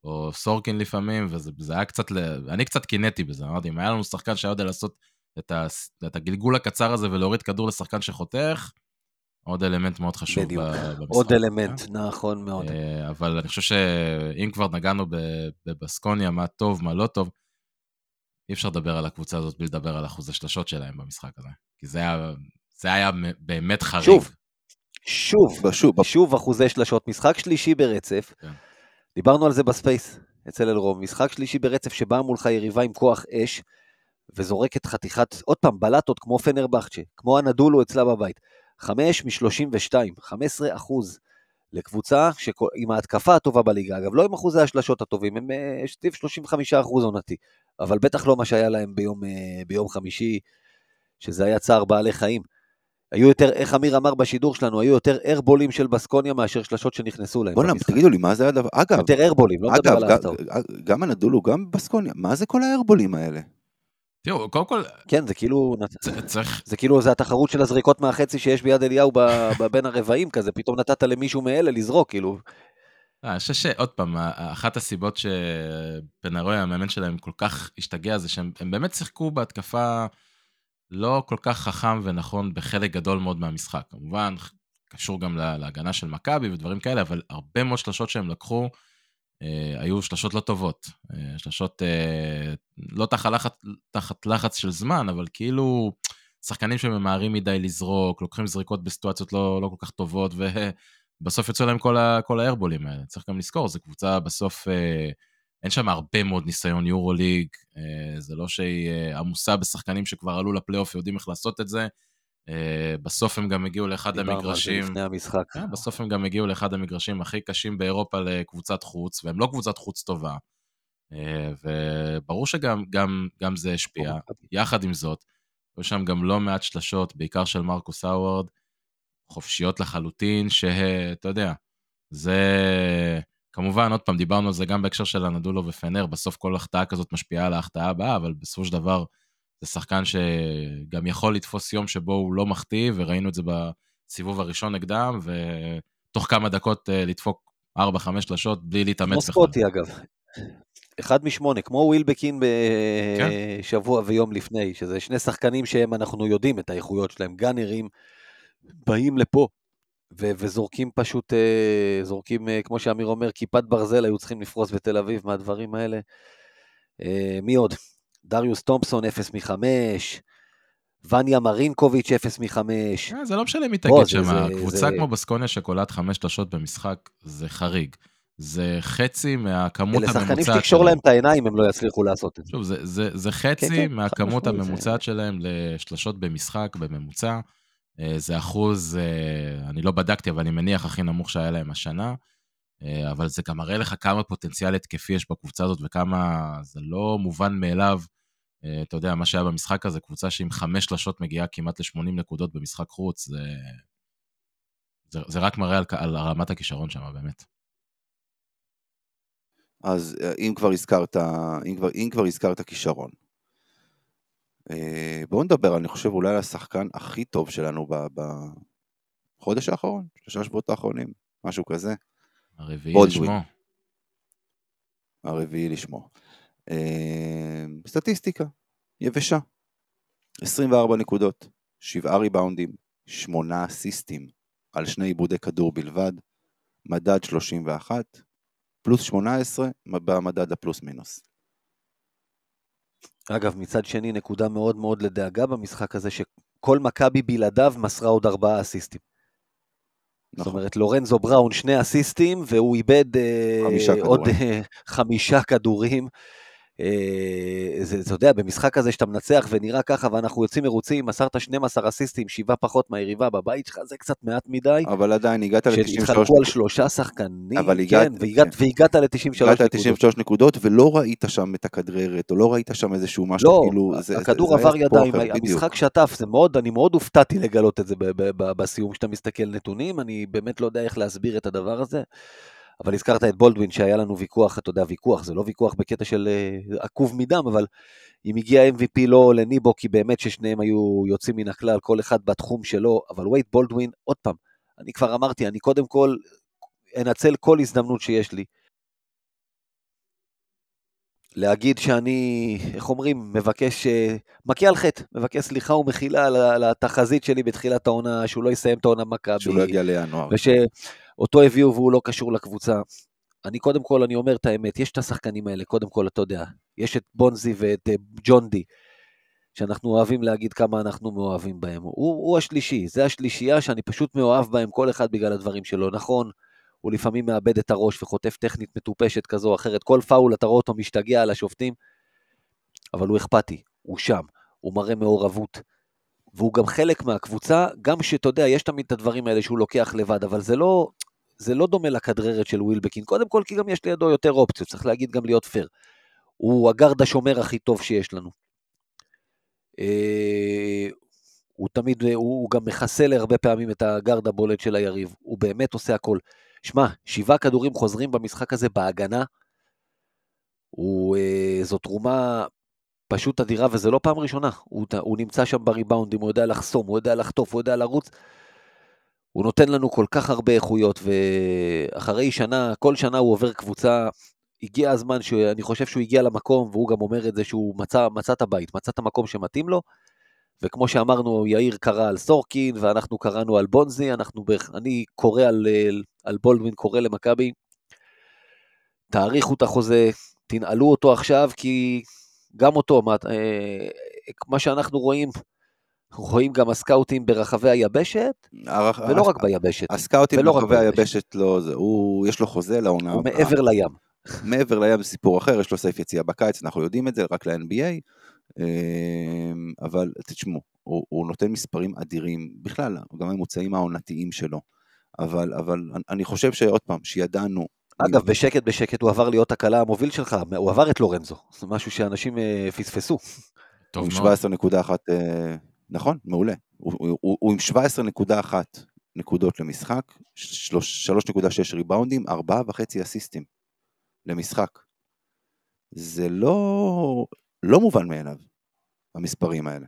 או סורקין לפעמים, וזה זה היה קצת. אני קצת קינאתי בזה, אמרתי, אם היה לנו שחקן שהיה יודע לעשות את, הגלגול הקצר הזה ולהוריד כדור לשחקן שחותך, עוד אלמנט מאוד חשוב בדיוק. במשחק. עוד אלמנט, נכון מאוד. אה, אבל אני חושב שאם כבר נגענו בבסקוניה, מה טוב, מה לא טוב, אי אפשר לדבר על הקבוצה הזאת בלי לדבר על אחוז השלשות שלהם במשחק הזה. כי זה היה, זה היה באמת חריג. שוב. שוב, שוב, שוב אחוזי שלשות, משחק שלישי ברצף, כן. דיברנו על זה ב space אצל אלרום, משחק שלישי ברצף שבאה מולך יריבה עם כוח אש, וזורקת חתיכת, עוד פעם, בלטות כמו פנרבכצ'ה, כמו אנדולו אצלה בבית, 5 מ-32, 15 אחוז. לקבוצה שכל, עם ההתקפה הטובה בליגה, אגב, לא עם אחוזי השלשות הטובים, הם אה, סביב 35 אחוז עונתי, אבל בטח לא מה שהיה להם ביום, אה, ביום חמישי, שזה היה צער בעלי חיים. היו יותר, איך אמיר אמר בשידור שלנו, היו יותר איירבולים של בסקוניה מאשר שלשות שנכנסו להם. בוא'נה, תגידו לי, מה זה הדבר? אגב, יותר ארבולים, לא מדבר אגב, על גם- ההפתעות. גם הנדולו, גם בסקוניה, מה זה כל הארבולים האלה? תראו, קודם כל, כן, זה כאילו, צ- צריך, זה כאילו, זה התחרות של הזריקות מהחצי שיש ביד אליהו ב- ב- בין הרבעים כזה, פתאום נתת למישהו מאלה לזרוק, כאילו. אה, אני חושב שעוד פעם, ה- אחת הסיבות שבנרוי המאמן שלהם כל כך השתגע זה שהם הם באמת שיחקו בהתקפה לא כל כך חכם ונכון בחלק גדול מאוד מהמשחק. כמובן, קשור גם לה- להגנה של מכבי ודברים כאלה, אבל הרבה מאוד שלשות שהם לקחו אה, היו שלשות לא טובות. אה, שלשות אה, לא תחת לחץ, תחת לחץ של זמן, אבל כאילו שחקנים שממהרים מדי לזרוק, לוקחים זריקות בסיטואציות לא, לא כל כך טובות, ובסוף יוצא להם כל, ה, כל האיירבולים האלה. צריך גם לזכור, זו קבוצה בסוף, אה, אין שם הרבה מאוד ניסיון יורו-ליג, אה, זה לא שהיא אה, עמוסה בשחקנים שכבר עלו לפלייאוף ויודעים איך לעשות את זה. אה, בסוף הם גם הגיעו לאחד המגרשים. לפני המשחק. כן, בסוף הם גם הגיעו לאחד המגרשים הכי קשים באירופה לקבוצת חוץ, והם לא קבוצת חוץ טובה. אה, וברור שגם גם, גם זה השפיע. יחד עם זאת, היו שם גם לא מעט שלשות, בעיקר של מרקוס האווארד, חופשיות לחלוטין, שאתה יודע, זה... כמובן, עוד פעם, דיברנו על זה גם בהקשר של הנדולו ופנר, בסוף כל החטאה כזאת משפיעה על ההחטאה הבאה, אבל בסופו של דבר זה שחקן שגם יכול לתפוס יום שבו הוא לא מחטיא, וראינו את זה בסיבוב הראשון נגדם, ותוך כמה דקות אה, לדפוק 4-5 שלשות בלי להתאמץ כמו סקוטי אגב. אחד משמונה, כמו ווילבקין כן. בשבוע ויום לפני, שזה שני שחקנים שהם, אנחנו יודעים את האיכויות שלהם, גאנרים, באים לפה ו- וזורקים פשוט, אה, זורקים, אה, כמו שאמיר אומר, כיפת ברזל היו צריכים לפרוס בתל אביב מהדברים האלה. אה, מי עוד? דריוס תומפסון, 0 מ-5, וניה מרינקוביץ', 0 מ-5. אה, זה לא משנה מי תגיד זה- שם, זה- קבוצה זה- כמו בסקוניה שקולעת חמש שלשות במשחק, זה חריג. זה חצי מהכמות אלה הממוצעת שחקנים שתקשור להם את העיניים, הם לא יצליחו לעשות את זה. שוב, זה, זה, זה חצי כן, כן, מהכמות הממוצעת שלהם לשלשות במשחק בממוצע. אה, זה אחוז, אה, אני לא בדקתי, אבל אני מניח הכי נמוך שהיה להם השנה. אה, אבל זה גם מראה לך כמה פוטנציאל התקפי יש בקבוצה הזאת וכמה זה לא מובן מאליו. אתה יודע, מה שהיה במשחק הזה, קבוצה שעם חמש שלשות מגיעה כמעט ל-80 נקודות במשחק חוץ, זה, זה, זה רק מראה על, על רמת הכישרון שם, באמת. אז אם כבר הזכרת, אם כבר, אם כבר הזכרת כישרון, בואו נדבר, אני חושב, אולי על השחקן הכי טוב שלנו בחודש האחרון, שלושה שבועות האחרונים, משהו כזה, הרביעי. לשמו. הרביעי לשמו. אה, סטטיסטיקה, יבשה, 24 נקודות, 7 ריבאונדים, 8 אסיסטים על שני עיבודי כדור בלבד, מדד 31, פלוס 18 במדד הפלוס מינוס. אגב, מצד שני, נקודה מאוד מאוד לדאגה במשחק הזה, שכל מכבי בלעדיו מסרה עוד ארבעה אסיסטים. זאת נכון. אומרת, לורנזו בראון שני אסיסטים, והוא איבד אה, חמישה עוד כדורים. אה, חמישה כדורים. אה, זה, אתה יודע, במשחק הזה שאתה מנצח ונראה ככה, ואנחנו יוצאים מרוצים, מסרת 12 אסיסטים, שבעה פחות מהיריבה בבית שלך, זה קצת מעט מדי. אבל עדיין הגעת ל-93 שהתחלקו על שלושה שחקנים, אבל הגעת- כן, והגעת, כן. והגעת ל-93 הגעת נקודות. ל-93 נקודות ולא ראית שם את הכדררת, או לא ראית שם איזשהו משהו, לא, כאילו, זה- הכדור זה- עבר ידיים. המשחק שטף, זה מאוד, אני מאוד הופתעתי לגלות את זה בסיום שאתה מסתכל נתונים, אני באמת לא יודע איך להסביר את הדבר הזה, אבל הזכרת את בולדווין שהיה לנו ויכוח, אתה יודע, ויכוח, זה לא ויכוח בקטע של אה, עקוב מדם, אבל אם הגיע MVP לא לניבו, כי באמת ששניהם היו יוצאים מן הכלל, כל אחד בתחום שלו, אבל וייט בולדווין, עוד פעם, אני כבר אמרתי, אני קודם כל אנצל כל הזדמנות שיש לי. להגיד שאני, איך אומרים, מבקש, אה, מכה על חטא, מבקש סליחה ומחילה על, התחזית שלי בתחילת העונה, שהוא לא יסיים את העונה במכבי. שהוא לא יגיע לינואר. ושאותו הביאו והוא לא קשור לקבוצה. אני קודם כל, אני אומר את האמת, יש את השחקנים האלה, קודם כל, אתה יודע, יש את בונזי ואת אה, ג'ון די, שאנחנו אוהבים להגיד כמה אנחנו מאוהבים בהם. הוא, הוא השלישי, זה השלישייה שאני פשוט מאוהב בהם, כל אחד בגלל הדברים שלו. נכון, הוא לפעמים מאבד את הראש וחוטף טכנית מטופשת כזו או אחרת, כל פאול אתה רואה אותו משתגע על השופטים, אבל הוא אכפתי, הוא שם, הוא מראה מעורבות. והוא גם חלק מהקבוצה, גם שאתה יודע, יש תמיד את הדברים האלה שהוא לוקח לבד, אבל זה לא, זה לא דומה לכדררת של ווילבקין. קודם כל, כי גם יש לידו יותר אופציות, צריך להגיד גם להיות פייר. הוא הגארד השומר הכי טוב שיש לנו. אה, הוא תמיד, הוא, גם מחסל הרבה פעמים את הגארד הבולט של היריב, הוא באמת עושה הכל. שמע, שבעה כדורים חוזרים במשחק הזה בהגנה, הוא, אה, זו תרומה פשוט אדירה, וזה לא פעם ראשונה. הוא, הוא נמצא שם בריבאונדים, הוא יודע לחסום, הוא יודע לחטוף, הוא יודע לרוץ. הוא נותן לנו כל כך הרבה איכויות, ואחרי שנה, כל שנה הוא עובר קבוצה. הגיע הזמן, שאני חושב שהוא הגיע למקום, והוא גם אומר את זה שהוא מצא, מצא את הבית, מצא את המקום שמתאים לו. וכמו שאמרנו, יאיר קרא על סורקין, ואנחנו קראנו על בונזי, אנחנו, אני קורא על, על בולדווין, קורא למכבי, תאריכו את החוזה, תנעלו אותו עכשיו, כי גם אותו, מה, אה, מה שאנחנו רואים, רואים גם הסקאוטים ברחבי היבשת, הרח... ולא רק ביבשת. הסקאוטים ברחבי היבשת לא, זה, הוא, יש לו חוזה לעונה. הוא מעבר לים. מעבר לים זה סיפור אחר, יש לו סעיף יציאה בקיץ, אנחנו יודעים את זה, רק ל-NBA, אמ, אבל תשמעו, הוא, הוא נותן מספרים אדירים, בכלל, גם הממוצעים העונתיים שלו, אבל, אבל אני חושב שעוד פעם, שידענו אגב, בשקט בשקט הוא עבר להיות הקלה המוביל שלך, הוא עבר את לורנזו, זה משהו שאנשים אה, פספסו. טוב מאוד. 17.1, אה, נכון, מעולה. הוא, הוא, הוא, הוא עם 17.1 נקודות למשחק, 3.6 ריבאונדים, 4.5 אסיסטים למשחק. זה לא, לא מובן מאליו, המספרים האלה.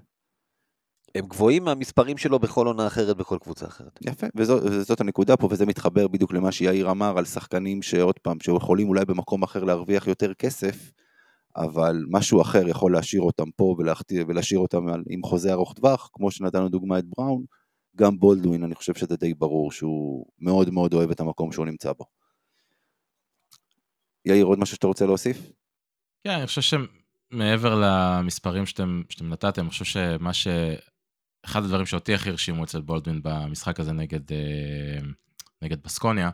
הם גבוהים מהמספרים שלו בכל עונה אחרת, בכל קבוצה אחרת. יפה, וזאת, וזאת הנקודה פה, וזה מתחבר בדיוק למה שיאיר אמר על שחקנים שעוד פעם, שיכולים אולי במקום אחר להרוויח יותר כסף, אבל משהו אחר יכול להשאיר אותם פה ולהכתיר, ולהשאיר אותם עם חוזה ארוך טווח, כמו שנתנו דוגמא את בראון, גם בולדווין, אני חושב שזה די ברור שהוא מאוד מאוד אוהב את המקום שהוא נמצא בו. יאיר, עוד משהו שאתה רוצה להוסיף? כן, אני חושב שמעבר למספרים שאתם, שאתם נתתם, אני חושב שמה ש... אחד הדברים שאותי הכי הרשימו אצל בולדווין במשחק הזה נגד, אה, נגד בסקוניה,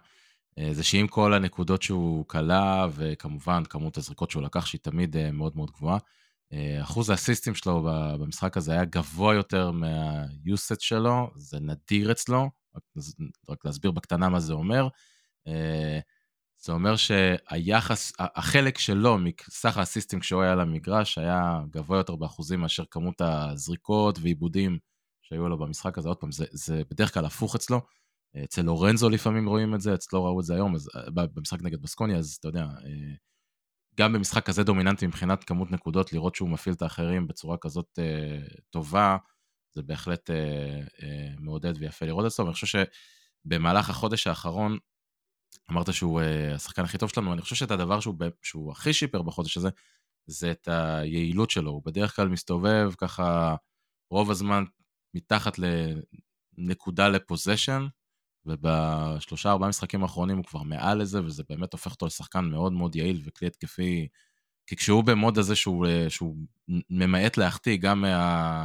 זה שעם כל הנקודות שהוא כלה, וכמובן כמות הזריקות שהוא לקח, שהיא תמיד אה, מאוד מאוד גבוהה, אחוז האסיסטים שלו במשחק הזה היה גבוה יותר מהיוסט שלו, זה נדיר אצלו, רק, להסביר בקטנה מה זה אומר. זה אומר שהיחס, החלק שלו מסך האסיסטים כשהוא היה על המגרש היה גבוה יותר באחוזים מאשר כמות הזריקות ועיבודים שהיו לו במשחק הזה, עוד פעם, זה, זה בדרך כלל הפוך אצלו. אצל לורנזו לפעמים רואים את זה, אצלו ראו את זה היום, אז אה, במשחק נגד בסקוניה, אז אתה יודע, אה, גם במשחק כזה דומיננטי מבחינת כמות נקודות, לראות שהוא מפעיל את האחרים בצורה כזאת אה, טובה, זה בהחלט מעודד ויפה לראות את זה. ואני חושב שבמהלך החודש האחרון, אמרת שהוא השחקן הכי טוב שלנו, אני חושב שאת הדבר שהוא, שהוא הכי שיפר בחודש הזה, זה את היעילות שלו. הוא בדרך כלל מסתובב ככה רוב הזמן מתחת לנקודה לפוזיישן, ובשלושה ארבעה משחקים האחרונים הוא כבר מעל לזה, וזה באמת הופך אותו לשחקן מאוד מאוד יעיל וכלי התקפי. כי כשהוא במוד הזה שהוא, שהוא ממעט להחטיא גם מה,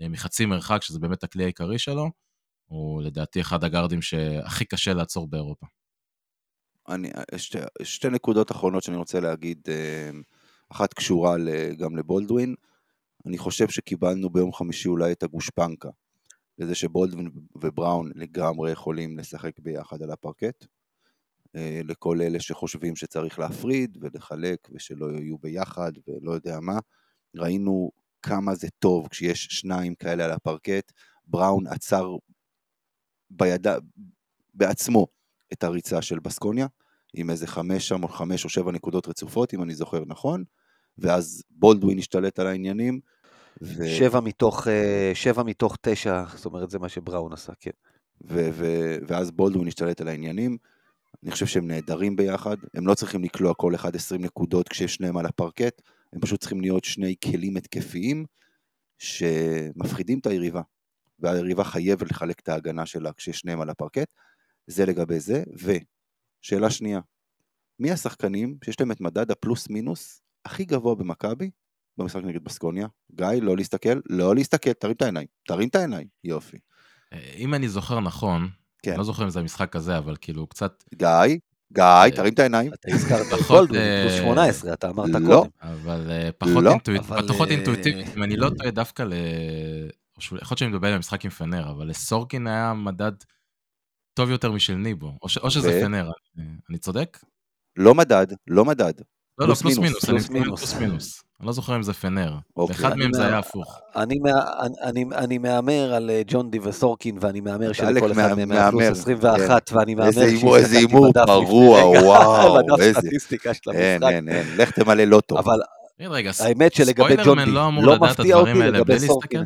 מחצי מרחק, שזה באמת הכלי העיקרי שלו, הוא לדעתי אחד הגארדים שהכי קשה לעצור באירופה. אני, שתי, שתי נקודות אחרונות שאני רוצה להגיד, אה, אחת קשורה גם לבולדווין, אני חושב שקיבלנו ביום חמישי אולי את הגושפנקה, לזה שבולדווין ובראון לגמרי יכולים לשחק ביחד על הפרקט. אה, לכל אלה שחושבים שצריך להפריד ולחלק ושלא יהיו ביחד ולא יודע מה. ראינו כמה זה טוב כשיש שניים כאלה על הפרקט. בראון עצר בידה, בעצמו את הריצה של בסקוניה, עם איזה חמש שם או חמש או שבע נקודות רצופות, אם אני זוכר נכון. ואז בולדווין השתלט על העניינים. ו... שבע, מתוך, אה, שבע מתוך תשע, זאת אומרת, זה מה שבראון עשה, כן. ו- ו- ואז בולדווין השתלט על העניינים. אני חושב שהם נהדרים ביחד, הם לא צריכים לקלוע כל אחד 20 נקודות כשיש שניהם על הפרקט, הם פשוט צריכים להיות שני כלים התקפיים שמפחידים את היריבה, והיריבה חייבת לחלק את ההגנה שלה כשיש שניהם על הפרקט, זה לגבי זה, ושאלה שנייה, מי השחקנים שיש להם את מדד הפלוס מינוס הכי גבוה במכבי במשחק נגד בסקוניה. גיא, לא להסתכל, לא להסתכל, תרים את העיניים, תרים את העיניים, יופי. אה, אם אני זוכר נכון, כן. לא זוכר אם זה המשחק הזה, אבל כאילו קצת... גיא, גיא, אה, תרים את העיניים. אתה הזכרת את גולדמן, פלוס 18, אתה אמרת לא. קודם. אבל אה, פחות לא. אינטואיטיבי, אם אני לא טועה דווקא שהוא- יכול להיות שאני מדבר על המשחק עם פנר, אבל לסורקין היה מדד טוב יותר משל ניבו, או, ש, או שזה ו- פנר, אני, אני צודק? לא מדד, לא מדד. לא, לא, פלוס מינוס, פלוס מינוס. אני לא זוכר אם זה פנר. אוקיי. אני מהם זה מה- היה הפוך. אני, מה, אני, אני, אני מהמר על אה, ג'ון די וסורקין, ואני מהמר שלכל אחד מה- מהם היה פלוס מהמר, 21, ואני מהמר איזה הימור- פרוע, וואו, בדף איזה- סטטיסטיקה של אין, המשחק. אין, אין, לך תמלא לוטו. אבל תגיד רגע, האמת שלגבי ג'ון די, לא לא מפתיע אותי לגבי סורקין.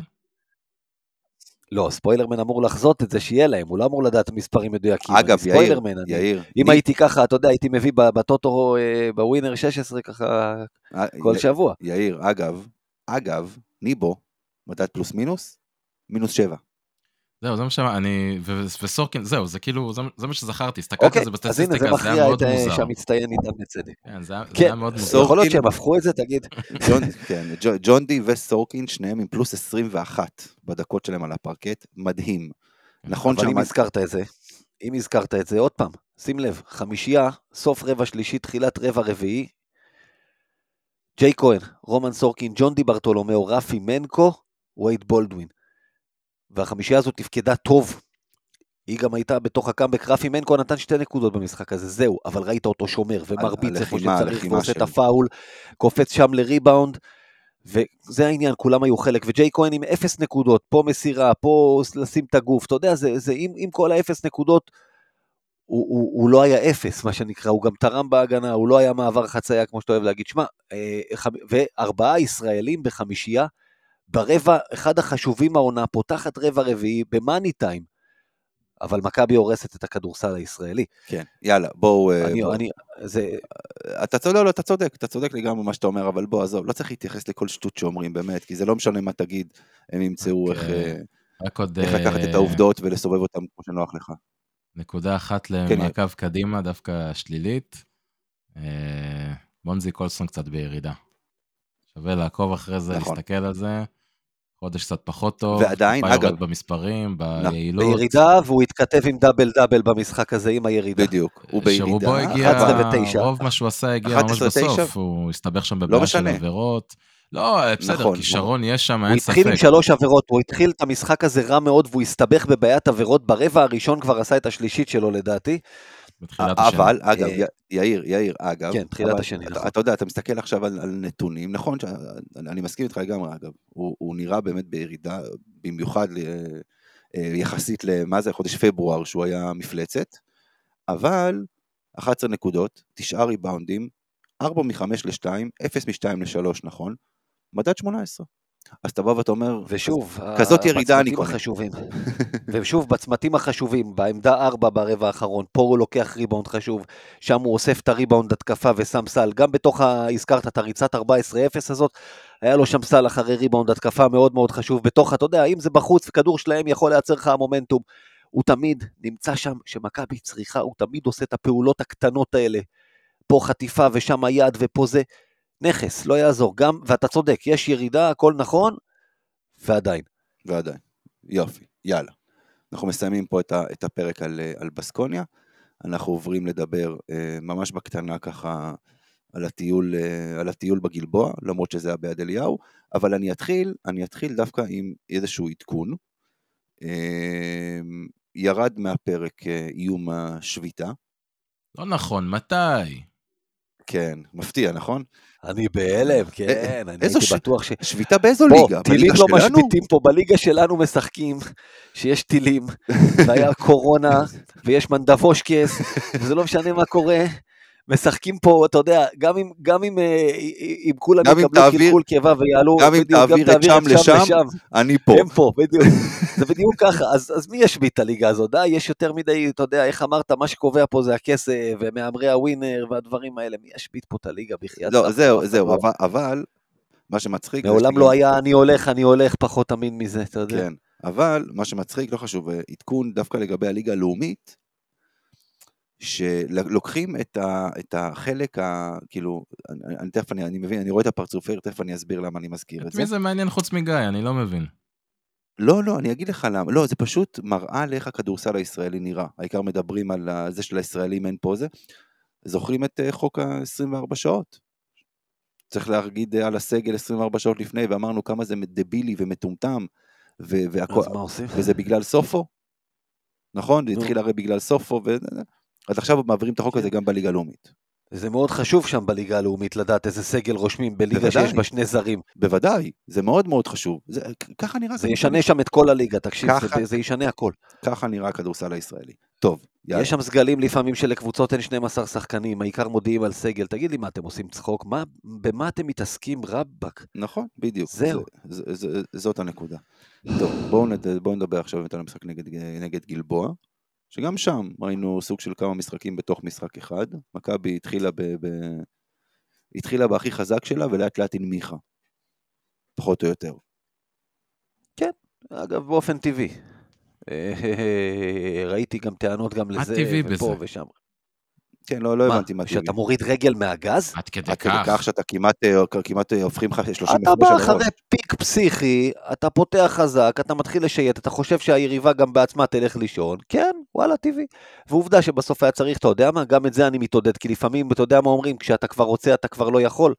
לא, ספוילרמן אמור לחזות את זה שיהיה להם, הוא לא אמור לדעת מספרים מדויקים. אגב, יאיר, אני- יאיר, אם מי- הייתי ככה, אתה יודע, הייתי מביא בטוטו, אה, בווינר 16 ככה אה, כל י- שבוע. יאיר, אגב, אגב, ניבו, מדד פלוס מינוס, מינוס שבע. זהו, זה מה שאני... וסורקין, זהו, זה כאילו, זה זה מה שזכרתי, הסתכלתי אוקיי, על זה אז הנה, זה בסטטיסטיקה, זה היה מכריע מאוד את אה, מוזר. שהמצטיין איתם בצדק. כן, זה היה זה כן, היה מאוד מוזר. סורקין- יכול להיות שהם הפכו את זה, תגיד. ג'ון, כן, די וסורקין, שניהם עם פלוס 21 בדקות שלהם על הפרקט, מדהים. נכון אבל אם. הזכרת את זה, אם הזכרת את זה, עוד פעם, שים לב, חמישייה, סוף רבע שלישי, תחילת רבע רביעי, ג'יי כהן, רומן סורקין, ג'ון די ברטולומיאו, רפי מנקו, וייד בולדווין. והחמישייה הזאת תפקדה טוב. היא גם הייתה בתוך הקאמבק, רפי מנקו נתן שתי נקודות במשחק הזה, זהו, אבל ראית אותו שומר ומרביץ איפה שצריך ועושה את. הפאול, קופץ שם לריבאונד, וזה העניין, כולם היו חלק, וג'יי כהן עם אפס נקודות, פה מסירה, פה לשים את הגוף, אתה יודע, זה, זה עם, עם כל האפס נקודות, הוא, הוא, הוא לא היה אפס, מה שנקרא, הוא גם תרם בהגנה, הוא לא היה מעבר חצייה, כמו שאתה אוהב להגיד. שמע, אה, וארבעה ישראלים בחמישייה, ברבע, אחד החשובים העונה, פותחת רבע רביעי במאני טיים, אבל מכבי הורסת את הכדורסל הישראלי. כן, יאללה, בואו... אה, אני, בואו. אני, זה, אתה צודק, לא, לא, אתה צודק, אתה צודק לגמרי מה שאתה אומר, אבל בוא, עזוב, לא צריך להתייחס לכל שטות שאומרים, באמת, כי זה לא משנה מה תגיד, הם ימצאו איך, אוקיי. אה, רק עוד איך לקחת את אה, העובדות ולסובב אותן כמו שנוח לך. נקודה אחת כן, למעקב קדימה, דווקא שלילית. אה, בונזי קולסון קצת בירידה. שווה לעקוב אחרי זה, נכון. להסתכל על זה. חודש קצת פחות טוב. ועדיין, אגב- יורד במספרים, ביעילות. בירידה, והוא התכתב עם דאבל דאבל במשחק הזה עם הירידה. בדיוק, הוא בירידה. שרובו הגיע, 11 ו-9. רוב מה שהוא עשה הגיע ממש 11 ו-9? בסוף, הוא הסתבך שם בבעיה של. עבירות. לא, בסדר, נכון, כישרון יש שם, הוא אין ספק. התחיל עם שלוש עבירות, הוא התחיל את המשחק הזה רע מאוד והוא הסתבך בבעיית עבירות, ברבע הראשון כבר עשה את השלישית שלו לדעתי. בתחילת השנה. אבל, אגב, אה, יאיר, יאיר, אגב, כן, תחילת אתה- נכון. אתה יודע, אתה מסתכל עכשיו על, על נתונים, נכון, אני מסכים איתך לגמרי, אגב, הוא, הוא נראה באמת בירידה, במיוחד ל, אה, יחסית למה זה, חודש פברואר, שהוא היה מפלצת, אבל 11 נקודות, 9 ריבאונדים, 4 מ-5 ל-2, 0 מ-2 ל-3, נכון? מדד 18. אז אתה בא ואתה אומר, ושוב, כזאת ירידה אני קונה. החשובים. ושוב, בצמתים החשובים, בעמדה 4 ברבע האחרון, פה הוא לוקח ריבאונד חשוב, שם הוא אוסף את הריבאונד התקפה ושם סל, גם בתוך, ה... הזכרת את הריצת 14-0 הזאת, היה לו שם סל אחרי ריבאונד התקפה מאוד מאוד חשוב, בתוך, אתה יודע, אם זה בחוץ וכדור שלהם יכול לייצר לך מומנטום, הוא תמיד נמצא שם, שמכבי צריכה, הוא תמיד עושה את הפעולות הקטנות האלה, פה חטיפה ושם היד ופה זה, נכס, לא יעזור, גם, ואתה צודק, יש ירידה, הכל נכון, ועדיין. ועדיין. יופי, יאללה. אנחנו מסיימים פה את, ה, את הפרק על, על בסקוניה. אנחנו עוברים לדבר אה, ממש בקטנה ככה על הטיול, אה, על הטיול בגלבוע, למרות שזה היה ביד אליהו, אבל אני אתחיל, אני אתחיל דווקא עם איזשהו עדכון. אה, ירד מהפרק איום השביתה. לא נכון, מתי? כן, מפתיע, נכון? אני בהלם, כן, אני הייתי ש- בטוח ש... שביתה באיזו בוא, ליגה? טילים לא שלנו? משביתים פה, בליגה שלנו משחקים, שיש טילים, והיה קורונה, ויש מנדבושקס, וזה לא משנה מה קורה. משחקים פה, אתה יודע, גם אם, גם אם, אה, אם כולם יקבלו קלקול קיבה ויעלו, גם אם תעביר את שם לשם, אני פה. הם פה, בדיוק. זה בדיוק ככה, אז, אז מי ישבית את הליגה הזאת? די, יש יותר מדי, אתה יודע, איך אמרת, מה שקובע פה זה הכסף, ומהמרי הווינר והדברים האלה, מי ישבית פה את הליגה בחייאת לא? זהו, זהו, לא- אבל, אבל מה שמצחיק... מעולם לא היה אני הולך, אני הולך, פחות אמין מזה, אתה יודע. כן, אבל מה שמצחיק, לא חשוב, אה, עדכון דווקא לגבי הליגה הלאומית, שלוקחים את, ה, את החלק, ה, כאילו, אני, אני תכף, אני, אני מבין, אני רואה את הפרצופר, תכף אני אסביר למה אני מזכיר את את זה. מי זה מעניין חוץ מגיא? אני לא מבין. לא, לא, אני אגיד לך למה, לא, זה פשוט מראה לאיך הכדורסל הישראלי נראה. העיקר מדברים על זה שלישראלים אין פה זה. זוכרים את אה, חוק ה-24 שעות? צריך להגיד אה, על הסגל 24 שעות לפני, ואמרנו כמה זה דבילי ומטומטם, והכל- אז מה עושים? וזה בגלל סופו, נכון? זה. התחיל הרי בגלל סופו, ו... אז עכשיו מעבירים את החוק כן. הזה גם בליגה הלאומית. זה מאוד חשוב שם בליגה הלאומית לדעת איזה סגל רושמים בליגה בוודאי. שיש בה שני זרים. בוודאי, זה מאוד מאוד חשוב. זה, ככה נראה זה ישנה שם את כל הליגה, תקשיב, ככה- זה- זה ישנה הכל. ככה נראה הכדורסל הישראלי. טוב, יאללה. יש שם סגלים לפעמים שלקבוצות אין 12 שחקנים, העיקר מודיעים על סגל. תגיד לי, מה אתם עושים צחוק? מה, במה אתם מתעסקים, רבאק? נכון, בדיוק. זהו. זה, זה, זה, זאת הנקודה. טוב, בואו נד, בואו נדבר עכשיו על המשחק נגד, נגד גלבוע, שגם שם ראינו סוג של כמה משחקים בתוך משחק אחד. מכבי התחילה, ב, ב, התחילה בהכי חזק שלה ולאט לאט הנמיכה. פחות או יותר. אגב, באופן טבעי. ראיתי גם טענות גם לזה, ופה בזה? ושם. כן, לא, לא מה, הבנתי מה טבעי. שאתה מוריד רגל מהגז? עד כדי עד כדי כך. כך שאתה כמעט, אה, כמעט אה, הופכים לך 35 אתה בא. אחרי פיק פסיכי, אתה פותח חזק, אתה מתחיל לשייט, אתה חושב שהיריבה גם בעצמה תלך לישון, כן, וואלה, טבעי. ועובדה שבסוף היה צריך, אתה יודע מה, גם את זה אני מתעודד, כי לפעמים, אתה יודע מה אומרים, כשאתה כבר רוצה, אתה כבר לא יכול.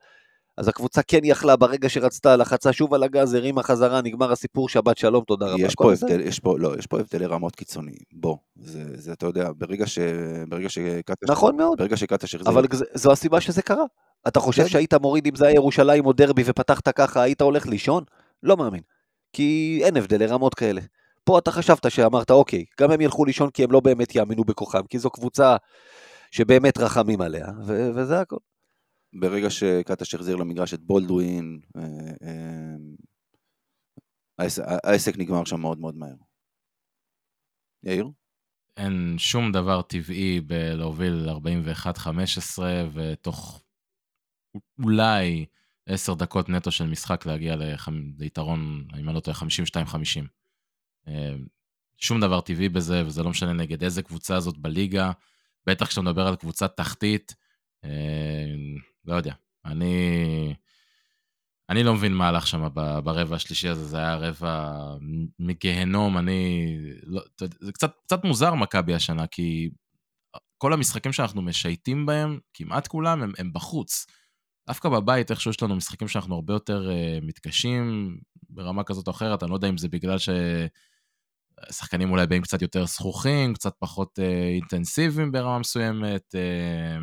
אז הקבוצה כן יכלה, ברגע שרצתה, לחצה שוב על הגז, הרימה חזרה, נגמר הסיפור, שבת שלום, תודה רבה. יש פה. הבדל, יש פה, לא, יש פה הבדלי רמות קיצוניים. בוא, זה, זה, אתה יודע, ברגע ש... ברגע שקטש... נכון מאוד, ברגע שקטש החזיר... אבל זה- זו הסיבה שזה קרה. אתה חושב כן. שהיית מוריד אם זה היה ירושלים או דרבי ופתחת ככה, היית הולך לישון? לא מאמין. כי אין הבדלי רמות כאלה. פה אתה חשבת שאמרת, אוקיי, גם הם ילכו לישון כי הם לא באמת יאמינו בכוחם, כי זו קבוצה שבאמת רחמים עליה, ו- וזה הכל. ברגע שקטש החזיר למגרש את בולדווין, אה, אה, העסק, העסק נגמר שם מאוד מאוד מהר. יאיר? אין שום דבר טבעי בלהוביל 41-15 ותוך אולי 10 דקות נטו של משחק להגיע ליתרון, אם אני לא טועה, 52-50. אה, שום דבר טבעי בזה, וזה לא משנה נגד איזה קבוצה זאת בליגה, בטח כשאתה מדבר על קבוצה תחתית, אה, לא יודע. אני... אני לא מבין מה הלך שם ברבע השלישי הזה, זה היה רבע מגיהנום, אני... לא, זה קצת, קצת מוזר מכבי השנה, כי כל המשחקים שאנחנו משייטים בהם, כמעט כולם, הם, הם בחוץ. דווקא בבית, איכשהו יש לנו משחקים שאנחנו הרבה יותר uh, מתקשים ברמה כזאת או אחרת, אני לא יודע אם זה בגלל ששחקנים אולי באים קצת יותר זכוכים, קצת פחות uh, אינטנסיביים ברמה מסוימת, uh,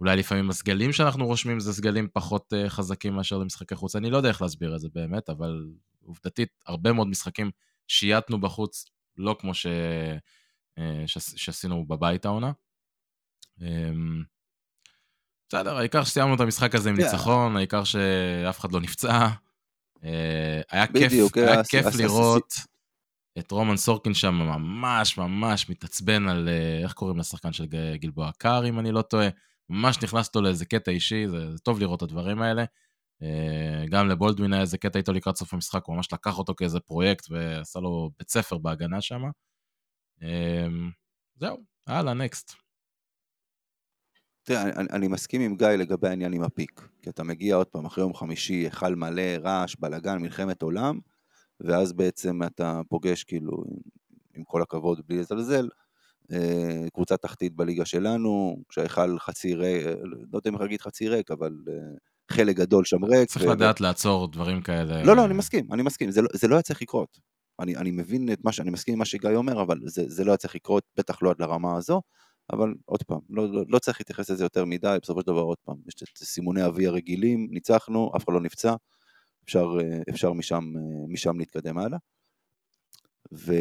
אולי לפעמים הסגלים שאנחנו רושמים זה סגלים פחות uh, חזקים מאשר למשחקי חוץ, אני לא יודע איך להסביר את זה באמת, אבל עובדתית, הרבה מאוד משחקים שייטנו בחוץ, לא כמו ש... אה, ש- שעשינו בבית העונה. אמ, בסדר, העיקר שסיימנו את המשחק הזה עם כן. ניצחון, העיקר שאף אחד לא נפצע. אה, היה כיף, היה כיף לראות את רומן סורקין שם ממש ממש מתעצבן על, אה, איך קוראים לשחקן של גלבוע קאר, אם אני לא טועה. ממש נכנס אותו לאיזה קטע אישי, זה, זה טוב לראות את הדברים האלה. אה, גם לבולדווין היה איזה קטע איתו לקראת סוף המשחק, הוא ממש לקח אותו כאיזה פרויקט ועשה לו בית ספר בהגנה שם. אמ, זהו, הלאה, נקסט. תראה, אני, אני מסכים עם גיא לגבי העניין עם הפיק. כי אתה מגיע עוד פעם אחרי יום חמישי, היכל מלא, רעש, בלאגן, מלחמת עולם, ואז בעצם אתה פוגש, כאילו, עם, עם כל הכבוד, בלי לזלזל, אה, קבוצה תחתית בליגה שלנו, כשההיכל חצי ריק, לא יודע אם להגיד חצי ריק, אבל אה, חלק גדול שם ריק. צריך ו- לדעת לעצור דברים כאלה. לא, לא, אני מסכים, אני מסכים, זה לא, זה לא היה צריך לקרות. אני, אני מבין את מה ש... אני מסכים עם מה שגיא אומר, אבל זה, זה לא היה צריך לקרות, בטח לא עד לרמה הזו, אבל עוד פעם, לא, לא, לא צריך להתייחס לזה יותר מדי, בסופו של דבר עוד פעם, יש את סימוני אבי הרגילים, ניצחנו, אף אחד לא נפצע, אפשר, אה, אפשר משם, אה, משם להתקדם הלאה. ועכשיו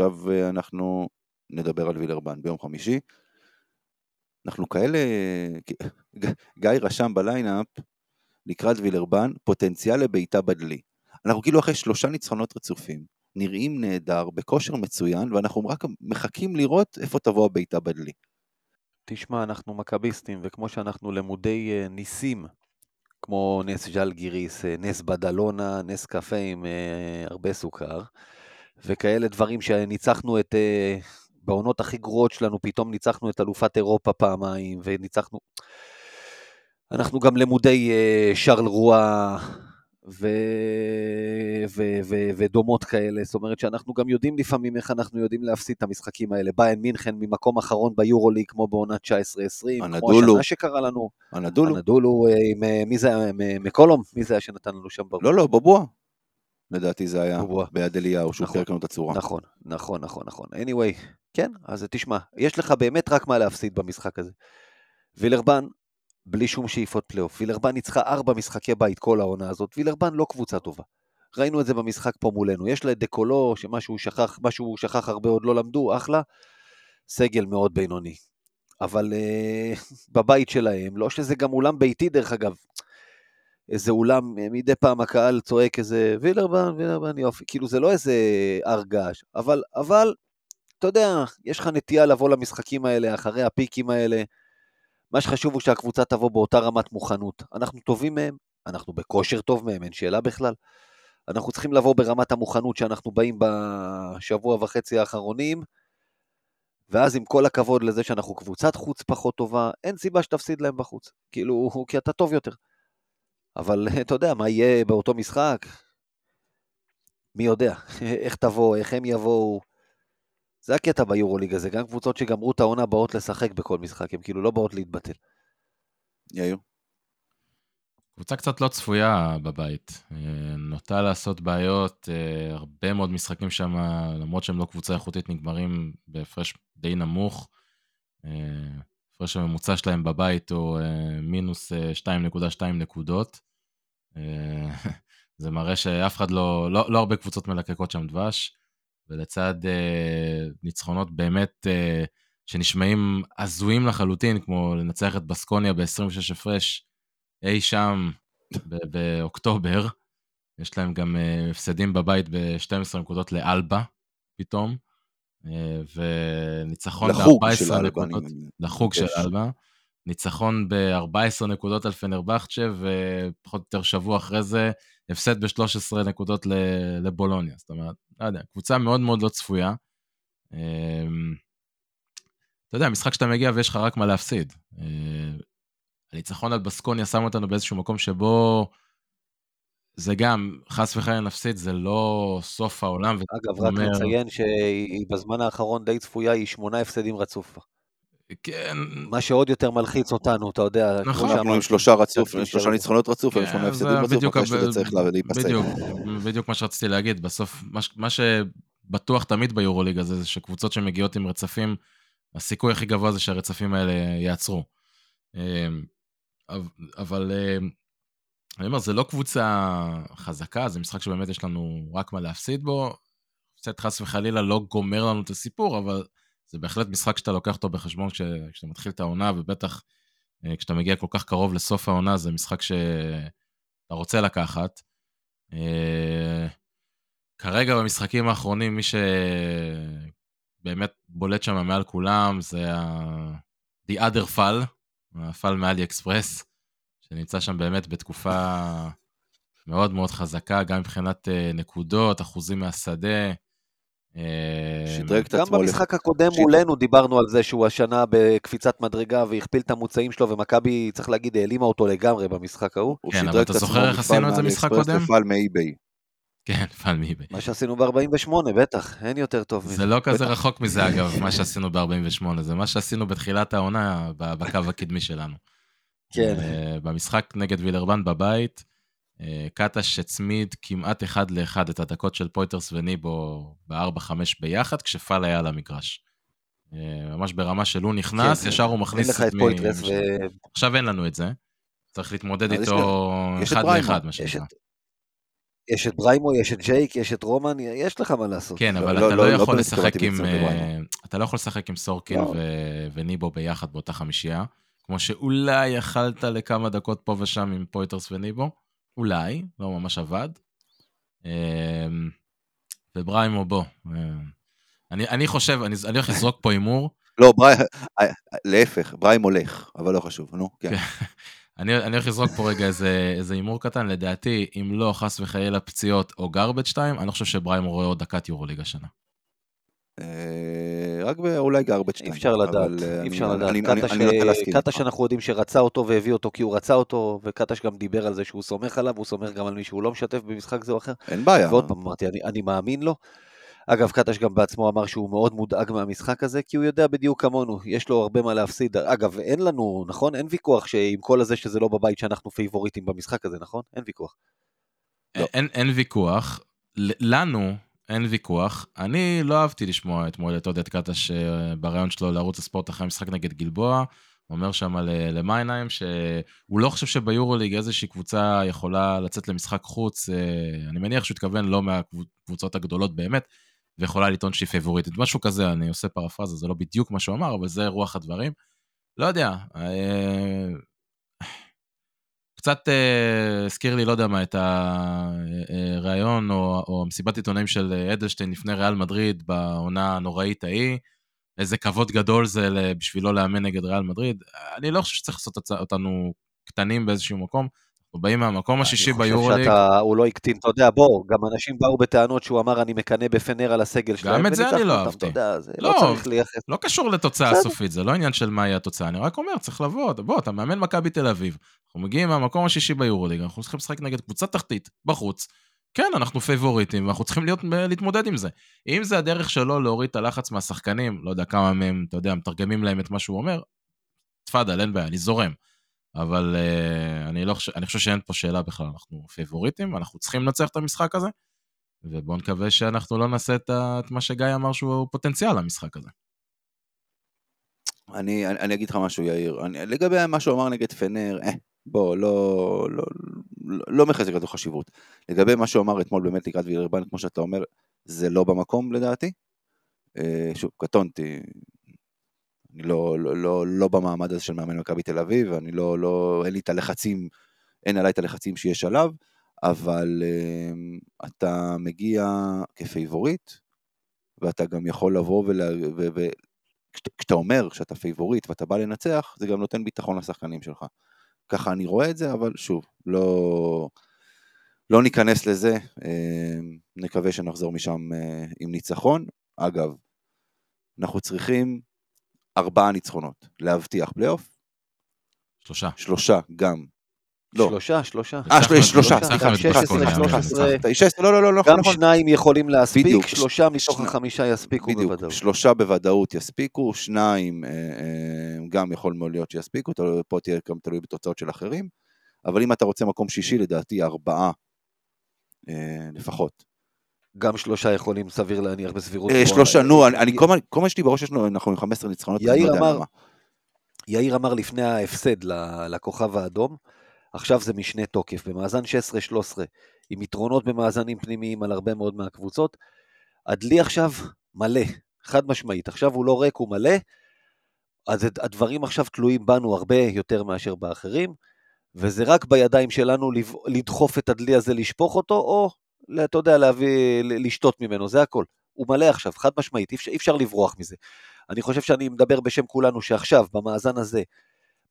אה, אנחנו נדבר על וילרבן ביום חמישי. אנחנו כאלה, גיא רשם בליינאפ, לקראת וילרבן, פוטנציאל לבעיטה בדלי. אנחנו כאילו אחרי שלושה ניצחונות רצופים, נראים נהדר, בכושר מצוין, ואנחנו רק מחכים לראות איפה תבוא הבעיטה בדלי. תשמע, אנחנו מכביסטים, וכמו שאנחנו למודי אה, ניסים, כמו נס ז'לגיריס, אה, נס בדלונה, נס קפה עם הרבה סוכר, וכאלה דברים שניצחנו את... אה, בעונות הכי גרועות שלנו, פתאום ניצחנו את אלופת אירופה פעמיים, וניצחנו... אנחנו גם למודי אה, שרל רואה ו... ו... ו... ודומות כאלה, זאת אומרת שאנחנו גם יודעים לפעמים איך אנחנו יודעים להפסיד את המשחקים האלה. ביין מינכן ממקום אחרון ביורוליג, כמו בעונת 19-20, כמו. השנה שקרה לנו. אנדולו? אנדולו, אה, עם, מי זה היה, מקולום? מי זה היה שנתן לנו שם? לא, לא, בובואה. לדעתי זה היה. ביד אליהו, שהוא נכון. פירק לנו את הצורה. נכון, נכון, נכון, נכון. anyway, כן, אז תשמע, יש לך באמת רק מה להפסיד במשחק הזה. וילרבן, בלי שום שאיפות פלייאוף. וילרבן ניצחה ארבע משחקי בית כל העונה הזאת. וילרבן לא קבוצה טובה. ראינו את זה במשחק פה מולנו. יש לה את דה קולו, שמה שהוא שכח, מה שהוא שכח הרבה עוד לא למדו, אחלה. סגל מאוד בינוני. אבל uh, בבית שלהם, לא שזה גם אולם ביתי דרך אגב. איזה אולם, אה, מדי פעם הקהל צועק איזה וילרבן, וילרבן, יופי. כאילו זה לא איזה הר געש. אבל, אבל, אתה יודע, יש לך נטייה לבוא למשחקים האלה, אחרי הפיקים האלה. מה שחשוב הוא שהקבוצה תבוא באותה רמת מוכנות. אנחנו טובים מהם, אנחנו בכושר טוב מהם, אין שאלה בכלל. אנחנו צריכים לבוא ברמת המוכנות שאנחנו באים בשבוע וחצי האחרונים, ואז עם כל הכבוד לזה שאנחנו קבוצת חוץ פחות טובה, אין סיבה שתפסיד להם בחוץ. כאילו, כי אתה טוב יותר. אבל אתה יודע, מה יהיה באותו משחק? מי יודע, איך תבוא, איך הם יבואו. זה הקטע ביורוליג הזה, גם קבוצות שגמרו את העונה באות לשחק בכל משחק, הן כאילו לא באות להתבטל. יאיר. קבוצה קצת לא צפויה בבית. אה, נוטה לעשות בעיות, אה, הרבה מאוד משחקים שם, למרות שהם לא קבוצה איכותית, נגמרים בהפרש די נמוך. אה, ההפרש הממוצע שלהם בבית הוא אה, מינוס אה, 2.2 נקודות. אה, זה מראה שאף אחד לא, לא, לא הרבה קבוצות מלקקות שם דבש, ולצד אה, ניצחונות באמת אה, שנשמעים הזויים לחלוטין, כמו לנצח את בסקוניה ב-26 הפרש, אי שם באוקטובר, יש להם גם אה, הפסדים בבית ב-12 נקודות לאלבה, פתאום, אה, וניצחון לחוג של ב-14 אלבה. נקודות, לחוג של. אלבה. ניצחון ב-14 נקודות על פנרבכצ'ה, ופחות או יותר שבוע אחרי זה, הפסד ב-13 נקודות לבולוניה. זאת אומרת, לא יודע, קבוצה מאוד מאוד לא צפויה. אמ, אתה יודע, משחק שאתה מגיע ויש לך רק מה להפסיד. אה, הניצחון על בסקוניה שם אותנו באיזשהו מקום שבו זה גם, חס וחלילה נפסיד, זה לא סוף העולם. אגב, רק אומר- נציין שהיא בזמן האחרון די צפויה, היא שמונה הפסדים רצוף. כן, מה שעוד יותר מלחיץ אותנו, אתה יודע. כמו נכון. אנחנו עם שלושה רצוף, קצת שלושה. ניצחונות רצוף, כן, שמונה הפסדים רצוף, בדיוק שזה צריך לה- להיפסק. בדיוק, בדיוק מה שרציתי להגיד, בסוף, מה, ש- מה שבטוח תמיד ביורוליג הזה, זה שקבוצות שמגיעות עם רצפים, הסיכוי הכי גבוה זה שהרצפים האלה ייעצרו. אמ, אבל- אבל אמ, אני אומר, זה לא קבוצה חזקה, זה משחק שבאמת יש לנו רק מה להפסיד בו. קצת חס וחלילה לא גומר לנו את הסיפור, אבל זה בהחלט משחק שאתה לוקח אותו בחשבון כש- כשאתה מתחיל את העונה, ובטח אה, כשאתה מגיע כל כך קרוב לסוף העונה, זה משחק שאתה רוצה לקחת. אה, כרגע במשחקים האחרונים, מי שבאמת בולט שם מעל כולם זה ה- The other fall, הפל מאלי אקספרס, שנמצא שם באמת בתקופה מאוד מאוד חזקה, גם מבחינת אה, נקודות, אחוזים מהשדה. אה, שדרג את גם עצמו. במשחק הקודם שיט. מולנו דיברנו על זה שהוא השנה בקפיצת מדרגה והכפיל את המוצאים שלו, ומכבי, צריך להגיד, העלימה אותו לגמרי במשחק ההוא. הוא כן, אבל את אתה זוכר איך עשינו את זה מאלי משחק אקספרס קודם? לפעל מאי-ביי. כן, פעל מאיבי. מה שעשינו ב-48, בטח, אין יותר טוב מזה. זה לא כזה. רחוק מזה, אגב, מה שעשינו ב-48, זה מה שעשינו בתחילת העונה בקו הקדמי שלנו. כן. אה, במשחק נגד וילרבן בבית, אה, קטש הצמיד כמעט אחד לאחד את הדקות של פויטרס וניבו ב-4-5 ביחד, כשפאל היה על המגרש. אה, ממש ברמה של הוא נכנס, כן, ישר הוא מכניס את מ- פויטרס, משם. עכשיו אין לנו את זה. צריך להתמודד איתו יש את אחד לאחד, מה שנקרא. את- יש את בריימו, יש את ג'ייק, יש את רומן, יש לך מה לעשות. כן, לא- אבל לא- אתה לא- לא לא יכול לשחק עם... אתה לא יכול לשחק עם סורקין לא. ו- וניבו ביחד באותה חמישייה, כמו שאולי יכלת לכמה דקות פה ושם עם פויטרס וניבו, אולי, לא ממש עבד. אה, ובריימו בוא. אה, אני, אני חושב, אני, אני הולך לזרוק פה הימור, לא, ברי... להפך, בריים הולך, אבל לא חשוב, נו, כן. אני, אני הולך לזרוק פה רגע איזה הימור קטן, לדעתי, אם לא חס וחלילה פציעות או garbage 2, אני לא חושב שבריימו רואה עוד דקת יורוליג השנה. אה, רק אולי גרבג' אי אפשר לדעת, אי אפשר לדעת. קטש, אני נוטה להסכים קטש איתך. אנחנו יודעים שרצה אותו והביא אותו כי הוא רצה אותו, וקטש גם דיבר על זה שהוא סומך עליו, הוא סומך גם על מי שהוא לא משתף במשחק זה או אחר. אין בעיה. ועוד פעם אמרתי, אני, אני מאמין לו. אגב, קטש גם בעצמו אמר שהוא מאוד מודאג מהמשחק הזה, כי הוא יודע בדיוק כמונו, יש לו הרבה מה להפסיד. אגב, אין לנו, נכון? אין ויכוח שעם כל הזה שזה לא בבית שאנחנו פייבוריטים במשחק הזה, נכון? אין ויכוח. לא. אין, אין ויכוח, לנו אין ויכוח. אני לא אהבתי לשמוע אתמול את עודד קטש אה, בריאיון שלו לערוץ הספורט אחרי המשחק נגד גלבוע. אומר שם למיינהיים שהוא לא חושב שביורוליג איזושהי קבוצה יכולה לצאת למשחק חוץ, אה, אני מניח שהוא התכוון לא מהקבוצות הגדולות באמת, ויכולה לטעון שהיא פייבוריטית. משהו כזה, אני עושה פרפרזה, זה לא בדיוק מה שהוא אמר, אבל זה רוח הדברים. לא יודע, אה, קצת אה, הזכיר לי, לא יודע מה, את הריאיון או, או מסיבת עיתונאים של אדלשטיין לפני ריאל מדריד בעונה הנוראית ההיא. איזה כבוד גדול זה בשבילו לאמן נגד ריאל מדריד. אני לא חושב שצריך לעשות אותנו קטנים באיזשהו מקום. אנחנו באים מהמקום השישי ביורוליג. הוא לא הקטין, אתה יודע, בוא, גם אנשים באו בטענות שהוא אמר, אני מקנא בפנר על הסגל שלהם. גם את זה אני לא אהבתי. לא, לא, לא קשור לתוצאה הסופית, זה לא עניין של מה יהיה התוצאה, אני רק אומר, צריך לבוא, בוא, אתה מאמן מכבי תל אביב, אנחנו מגיעים מהמקום השישי ביורוליג, אנחנו צריכים לשחק נגד קבוצה תחתית, בחוץ. כן, אנחנו פייבוריטים, ואנחנו צריכים להיות, להתמודד עם זה. אם זה הדרך שלו להוריד את הלחץ מהשחקנים, לא יודע כמה מהם, אתה יודע, מתרגמים להם את מה שהוא אומר, תפאדל, אין בעיה, אני זורם. אבל uh, אני, לא חושב, אני חושב שאין פה שאלה בכלל, אנחנו פייבוריטים, אנחנו צריכים לנצח את המשחק הזה, ובואו נקווה שאנחנו לא נעשה את, את מה שגיא אמר שהוא פוטנציאל למשחק הזה. אני, אני, אני אגיד לך משהו, יאיר. אני, לגבי מה שהוא אמר נגד פנר, אה, בוא, לא, לא, לא, לא מחזק את החשיבות. לגבי מה שהוא אמר אתמול באמת לקראת וילרבן, כמו שאתה אומר, זה לא במקום לדעתי. אה, שוב, קטונתי, אני לא, לא, לא, לא במעמד הזה של מאמן מכבי תל אביב, אני לא, לא, אין לי את הלחצים, אין עליי את הלחצים שיש עליו, אבל uh, אתה מגיע כפייבוריט, ואתה גם יכול לבוא ול... וכשאתה אומר שאתה פייבוריט ואתה בא לנצח, זה גם נותן ביטחון לשחקנים שלך. ככה אני רואה את זה, אבל שוב, לא, לא ניכנס לזה, אה, נקווה שנחזור משם אה, עם ניצחון. אגב, אנחנו צריכים ארבעה ניצחונות, להבטיח פלייאוף. שלושה. שלושה, גם. לא. שלושה, שלושה. אה, שלושה, סליחה, 16, לא, לא, לא, נכון. גם שניים יכולים להספיק, שלושה מתוך החמישה יספיקו בוודאות. שלושה בוודאות יספיקו, שניים אה, אה, גם יכול מאוד להיות שיספיקו, פה תהיה גם תלוי בתוצאות של אחרים, אבל אם אתה רוצה מקום שישי, לדעתי ארבעה אה, לפחות. גם שלושה יכולים, סביר להניח, בסבירות. אה, שלושה, נו, אני, כל מה שיש לי בראש יש לנו, אנחנו עם 15 ניצחונות, יאיר לא אמר, יאיר אמר לפני ההפסד לכוכב האדום, עכשיו זה משנה תוקף, במאזן 16-13, עם יתרונות במאזנים פנימיים על הרבה מאוד מהקבוצות. הדלי עכשיו מלא, חד משמעית, עכשיו הוא לא ריק, הוא מלא, אז הדברים עכשיו תלויים בנו הרבה יותר מאשר באחרים, וזה רק בידיים שלנו לדחוף את הדלי הזה, לשפוך אותו, או אתה יודע, להביא, לשתות ממנו, זה הכל. הוא מלא עכשיו, חד משמעית, אי אפשר, אי אפשר לברוח מזה. אני חושב שאני מדבר בשם כולנו שעכשיו, במאזן הזה,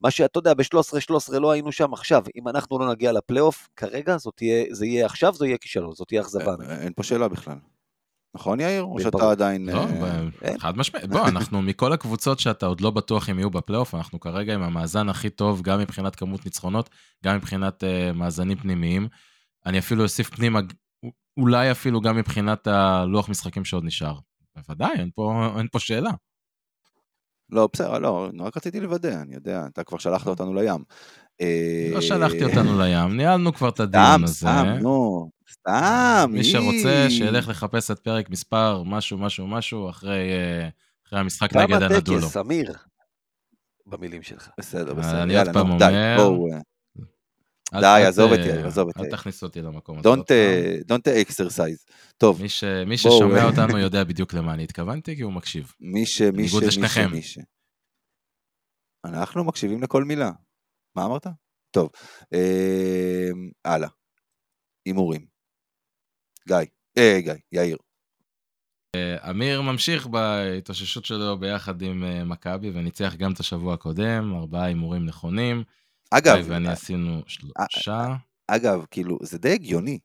מה שאתה יודע, ב-13-13 לא היינו שם עכשיו, אם אנחנו לא נגיע לפלייאוף, כרגע תהיה, זה יהיה עכשיו, זה יהיה כישלון, זאת תהיה אכזבה. אין, אין פה שאלה בכלל. נכון יאיר? או שאתה עדיין... לא, אה... חד משמעית. בוא, אנחנו מכל הקבוצות שאתה עוד לא בטוח אם יהיו בפלייאוף, אנחנו כרגע עם המאזן הכי טוב, גם מבחינת כמות ניצחונות, גם מבחינת uh, מאזנים פנימיים. אני אפילו אוסיף פנימה אולי אפילו גם מבחינת הלוח משחקים שעוד נשאר. בוודאי, אין פה, אין פה שאלה. לא, בסדר, לא, רק רציתי לוודא, אני יודע, אתה כבר שלחת אותנו לים. לא אה, שלחתי אותנו לים, ניהלנו כבר את הדיון הזה. סתם, סתם, נו, סתם. מי שרוצה, שילך לחפש את פרק מספר משהו, משהו, משהו, אחרי, אה, אחרי המשחק נגד הנדולו. כמה טקס, אמיר, במילים שלך. בסדר, בסדר. אני עוד פעם אומר, די, עזוב אותי, עזוב אותי. אל תכניס אותי למקום הזה. Don't exercise. טוב. מי ששומע אותנו יודע בדיוק למה אני התכוונתי, כי הוא מקשיב. מי ש... מי ש... מי ש... אנחנו מקשיבים לכל מילה. מה אמרת? טוב. אמ, הלאה. הימורים. גיא. אה, גיא, יאיר. אה, אמיר ממשיך בהתאוששות שלו ביחד עם אה, מכבי וניצח גם את השבוע הקודם, ארבעה הימורים נכונים. אגב, ואני עשינו שלושה. אגב, כאילו, זה די הגיוני.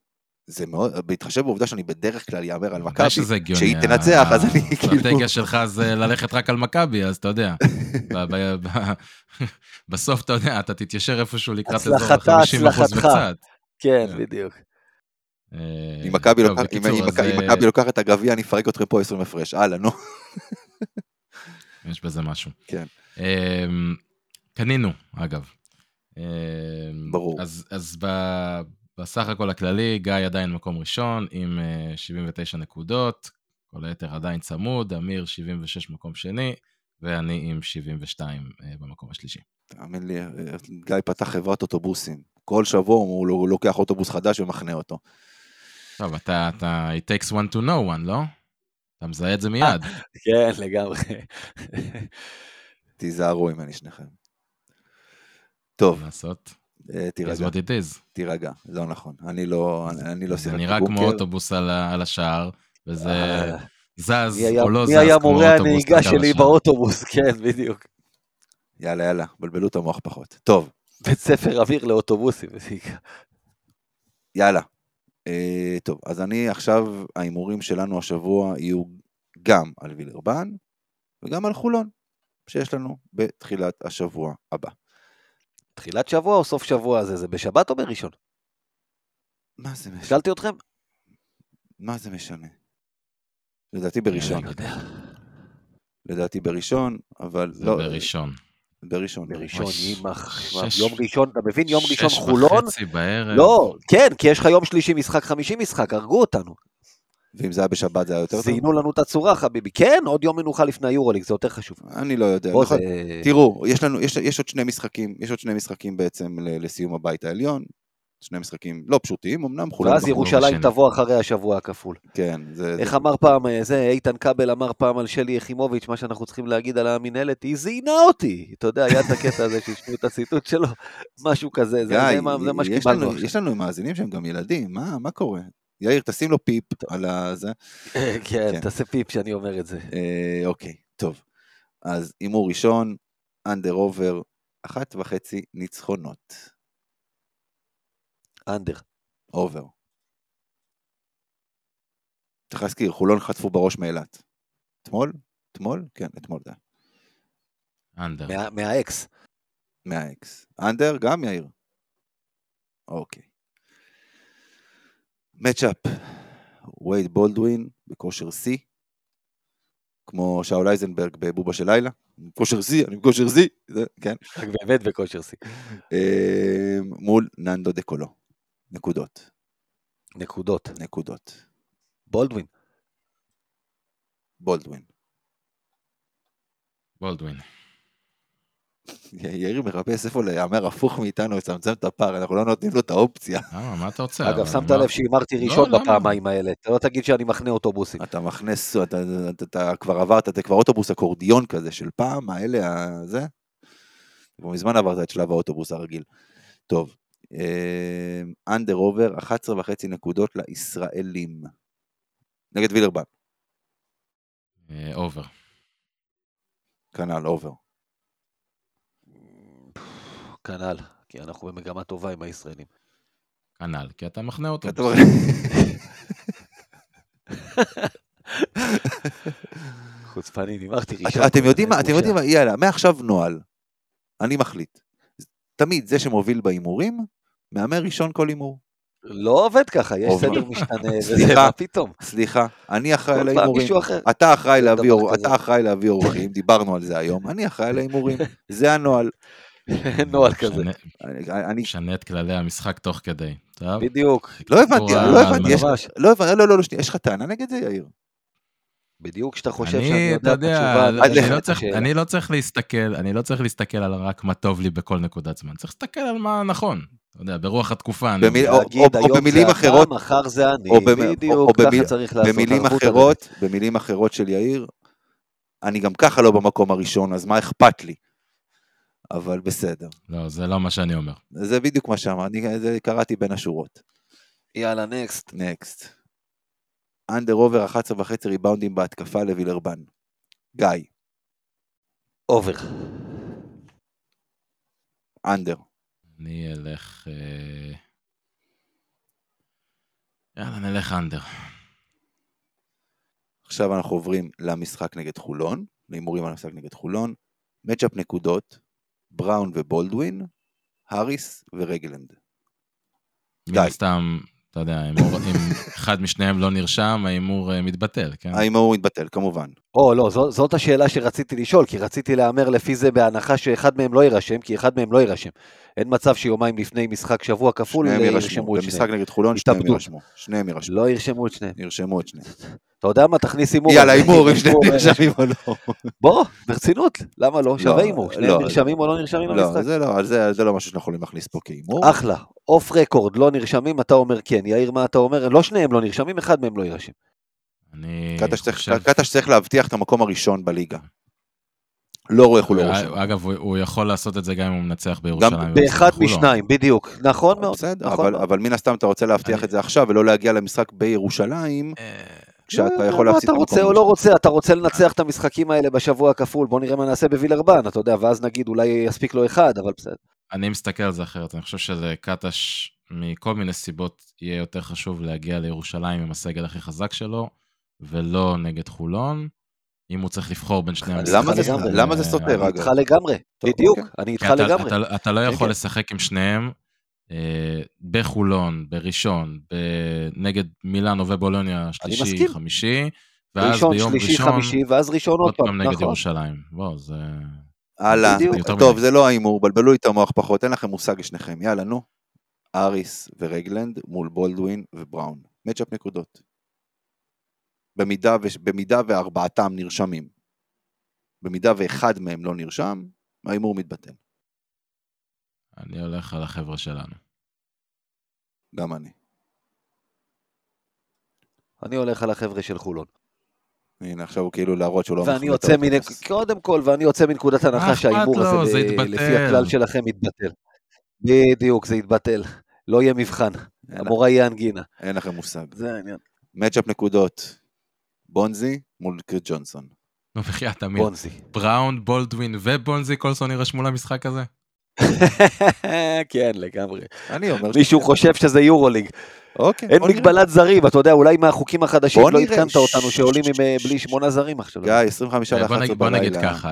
זה מאוד, בהתחשב בעובדה שאני בדרך כלל יאמר על מכבי, שהיא תנצח, אז אני כאילו... האסטרטגיה שלך זה ללכת רק על מכבי, אז אתה יודע. בסוף, אתה יודע, אתה תתיישר איפשהו לקראת אזור ה-50% וקצת. כן, בדיוק. אם מכבי לוקחת את הגביע, אני אפרק אתכם פה 20 הפרש, הלאה, נו. יש בזה משהו. כן. אמ, קנינו, אגב. ברור. אז, אז ב, בסך הכל הכללי, גיא עדיין מקום ראשון עם אה, 79 נקודות, כל היתר עדיין צמוד, אמיר 76 מקום שני, ואני עם 72 אה, במקום השלישי. תאמין לי, אה, גיא פתח חברת אוטובוסים. כל שבוע הוא הוא לוקח אוטובוס חדש ומחנה אותו. טוב, אתה, אתה, it takes one to know one, לא? אתה מזהה את זה מיד. כן, לגמרי. תיזהרו ממני שניכם. טוב, לעשות? אה, is תירגע, what it is. תירגע, לא נכון. אני לא, אני- לא זה שיחקתי נראה כמו. אוטובוס על על השער, וזה אה, זז היה- או לא זז מי היה כמו מורה אוטובוס הנהיגה שלי השער. באוטובוס? כן, בדיוק. יאללה, יאללה, בלבלו את המוח פחות. טוב, בית ספר אוויר לאוטובוסים. יאללה. אה, טוב, אז אני עכשיו, ההימורים שלנו השבוע יהיו גם על וילרבן וגם על חולון, שיש לנו בתחילת השבוע הבא. תחילת שבוע או סוף שבוע זה? זה בשבת או בראשון? מה זה משנה? שאלתי אתכם? מה זה משנה? לדעתי בראשון. לא. לדעתי בראשון, אבל זה לא, בראשון. בראשון. בראשון, שש- יימח, שש- יום ראשון, אתה מבין? יום ראשון שש חולון? וחצי בערב. לא, כן, כי יש לך יום שלישי משחק, חמישי משחק, הרגו אותנו. ואם זה היה בשבת זה היה יותר טוב? זיינו לנו את הצורה, חביבי. כן, עוד יום מנוחה לפני היורוליג, זה יותר חשוב. אני לא יודע. נכון. זה- תראו, יש לנו, יש, יש עוד שני משחקים, יש עוד שני משחקים בעצם לסיום הבית העליון. שני משחקים לא פשוטים, אמנם חולון ואז. ירושלים. תבוא אחרי השבוע הכפול. כן, זה... איך זה- אמר פעם, אה, זה, איתן כבל אמר פעם על שלי יחימוביץ', מה שאנחנו צריכים להגיד על המינהלת, היא זיינה אותי. אתה יודע, היה את הקטע הזה שהשמיעו את הציטוט שלו, משהו כזה, זה, גיא, זה, מה- זה מה שקיבלנו. יש לנו מאזינים שהם גם ילדים, מה, מה קורה? יאיר, תשים לו פיפ על הזה. כן, כן. תעשה פיפ שאני אומר את זה. אה, אוקיי, טוב. אז הימור ראשון, under over, אחת וחצי ניצחונות. under. over. צריך להזכיר, חולון חטפו בראש מאילת. אתמול? אתמול? כן, אתמול זה היה. under. מה- מהאקס. מהאקס. under, גם יאיר. אוקיי. matchup, וייד בולדווין בכושר שיא, כמו שאול אייזנברג בבובה של לילה, כושר שיא, אני בכושר שיא, זה, כן, רק באמת בכושר שיא. אה, מול ננדו דה קולו. נקודות, נקודות. נקודות. בולדווין. בולדווין. בולדווין. יאיר מחפש איפה להיאמר הפוך מאיתנו, לצמצם את הפער, אנחנו לא נותנים לו את האופציה. אה, מה אתה רוצה? אגב, שמת לב שהימרתי ראשון לא, לא. בפעמיים האלה. אתה לא תגיד שאני מחנה אוטובוסים. אתה מכנס, אתה, כבר עברת, אתה כבר אוטובוס אקורדיון כזה של פעם, האלה, זה. כבר מזמן עברת את שלב האוטובוס הרגיל. טוב, under over, 11 וחצי נקודות לישראלים. נגד וילרבן, אה, over. כנ"ל over. כנ"ל, כי אנחנו במגמה טובה עם הישראלים. כנ"ל, כי אתה מחנה אותו. אתה- חוצפני, הימרתי ראשון. אתם יודעים מה, אתם יודעים. מה, יאללה, מעכשיו נוהל. אני מחליט. תמיד זה שמוביל בהימורים, מהמר ראשון כל הימור. לא עובד ככה, יש. סדר משתנה, וזה, סליחה. מה פתאום? סליחה, אני אחראי על ההימורים. אתה אחראי להביא אורחים, דיברנו על זה היום, אני אחראי על ההימורים, זה הנוהל. אין נוהל כזה. משנה- אני- משנה את כללי המשחק תוך כדי. בדיוק, לא הבנתי, לא הבנתי. לא הבנתי, לא, לא, לא, שנייה, יש לך טענה נגד זה, יאיר? בדיוק כשאתה חושב שאני יודע את התשובה, אני לא צריך-. אני לא צריך להסתכל, אני לא צריך להסתכל על רק מה טוב לי בכל נקודת זמן, צריך להסתכל על מה נכון. אתה יודע, ברוח התקופה. במיל-. או- במילים אחרות- מחר זה אני, או בדיוק, או במיל- ככה צריך לעשות. במילים אחרות, במילים אחרות של יאיר, אני גם ככה לא במקום הראשון, אז מה אכפת לי? אבל בסדר. לא, זה לא מה שאני אומר. זה בדיוק מה שאמרתי, אני- זה קראתי בין השורות. יאללה, next. next. under over 11 וחצי ריבאונדים בהתקפה לווילרבן. גיא, over. under. אני אלך... אה, יאללה, נלך under. עכשיו אנחנו עוברים למשחק נגד חולון, להימורים על המשחק נגד חולון. matchup נקודות, בראון ובולדווין, האריס ורגלנד. מן. הסתם אתה יודע, אם אחד משניהם לא נרשם, ההימור אה, מתבטל, כן? ההימור מתבטל, כמובן. או, לא, זו, זאת השאלה שרציתי לשאול, כי רציתי להמר לפי זה בהנחה שאחד מהם לא יירשם, כי אחד מהם לא יירשם. אין מצב שיומיים לפני משחק שבוע כפול שניהם יירשמו. ירשמו את במשחק שניהם. נגד חולון שניהם. יירשמו. שניהם יירשמו. לא ירשמו את שניהם. ירשמו את שניהם. אתה יודע מה? תכניס הימור. יאללה. הימור, אם שניהם אה, נרשמים או לא. בוא, ברצינות, למה לא? שווה לא, הימור. שניהם לא, נרשמים או לא נרשמים לא, למשחק? זה לא, לא משהו שאנחנו יכולים להכניס פה כהימור. אחלה. אוף רקורד, לא נרשמים, אתה אומר כן. יאיר, מה אתה אומר? לא שניהם לא נרשמים, אחד מהם לא יירשם. אני קטש צריך- להבטיח את המקום הראשון בליגה. לא רואה איך הוא לא רושם. אגב, הוא- יכול לעשות את זה גם אם הוא מנצח בירושלים. גם באחד. משניים, בדיוק. נכון מאוד. בסדר, נכון אבל- מן הסתם אתה רוצה להבטיח את זה עכשיו ולא להגיע למשחק בירושלים, אה, כשאתה לא, יכול לא, להפסיד אתה את רוצה המקום או לא. רוצה, אתה רוצה לנצח את המשחקים האלה בשבוע הכפול, בוא נראה מה נעשה בווילרבן, אתה יודע, ואז נגיד אולי יספיק לו אחד, אבל בסדר. אני מסתכל על זה אחרת, אני חושב שלקטש, מכל מיני סיבות, יהיה יותר חשוב להגיע לירושלים עם הסגל הכי חזק שלו, ולא נגד חולון, אם הוא צריך לבחור בין שני המשחקים. אה, למה זה סותר, אני? איתך לגמרי, בדיוק, אוקיי. אני איתך אתה- לגמרי. אתה- אתה לא כן, יכול כן. לשחק עם שניהם אה, בחולון, בראשון, נגד מילאנו ובולוניה, שלישי. חמישי, ואז ראשון, ביום שלישי, ראשון, חמישי, ואז ראשון עוד פעם נגד נכון. ירושלים. בוא, זה... הלאה. טוב. זה לא ההימור, בלבלו לי את המוח פחות, אין לכם מושג לשניכם. יאללה, נו. אריס ורגלנד מול בולדווין ובראון. מצ'אפ נקודות. במידה, ו... במידה וארבעתם נרשמים. במידה ואחד מהם לא נרשם, ההימור מתבטל. אני הולך על החבר'ה שלנו. גם אני. אני הולך על החבר'ה של חולון. הנה, עכשיו הוא כאילו להראות שהוא לא... ואני יוצא מן... קודם כל, ואני יוצא מנקודת הנחה שההימור הזה, זה ב- יתבטל. לפי הכלל שלכם, יתבטל. בדיוק, זה יתבטל. לא יהיה מבחן. המורה יהיה אנגינה. אין לכם מושג. זה העניין. מצ'אפ נקודות. בונזי מול קריס ג'ונסון. נו, בחייאת אמיר. בונזי. בראון, בולדווין ובונזי קולסון יירשמו למשחק הזה? כן, לגמרי. אני אומר... מישהו חושב שזה יורוליג. אוקיי, אין. מגבלת זרים, אתה יודע, אולי מהחוקים החדשים לא. עדכנת אותנו שעולים אה, בלי שמונה זרים עכשיו. גיא, 25 ל-11 בוא בלילה. נגיד, בוא נגיד ככה,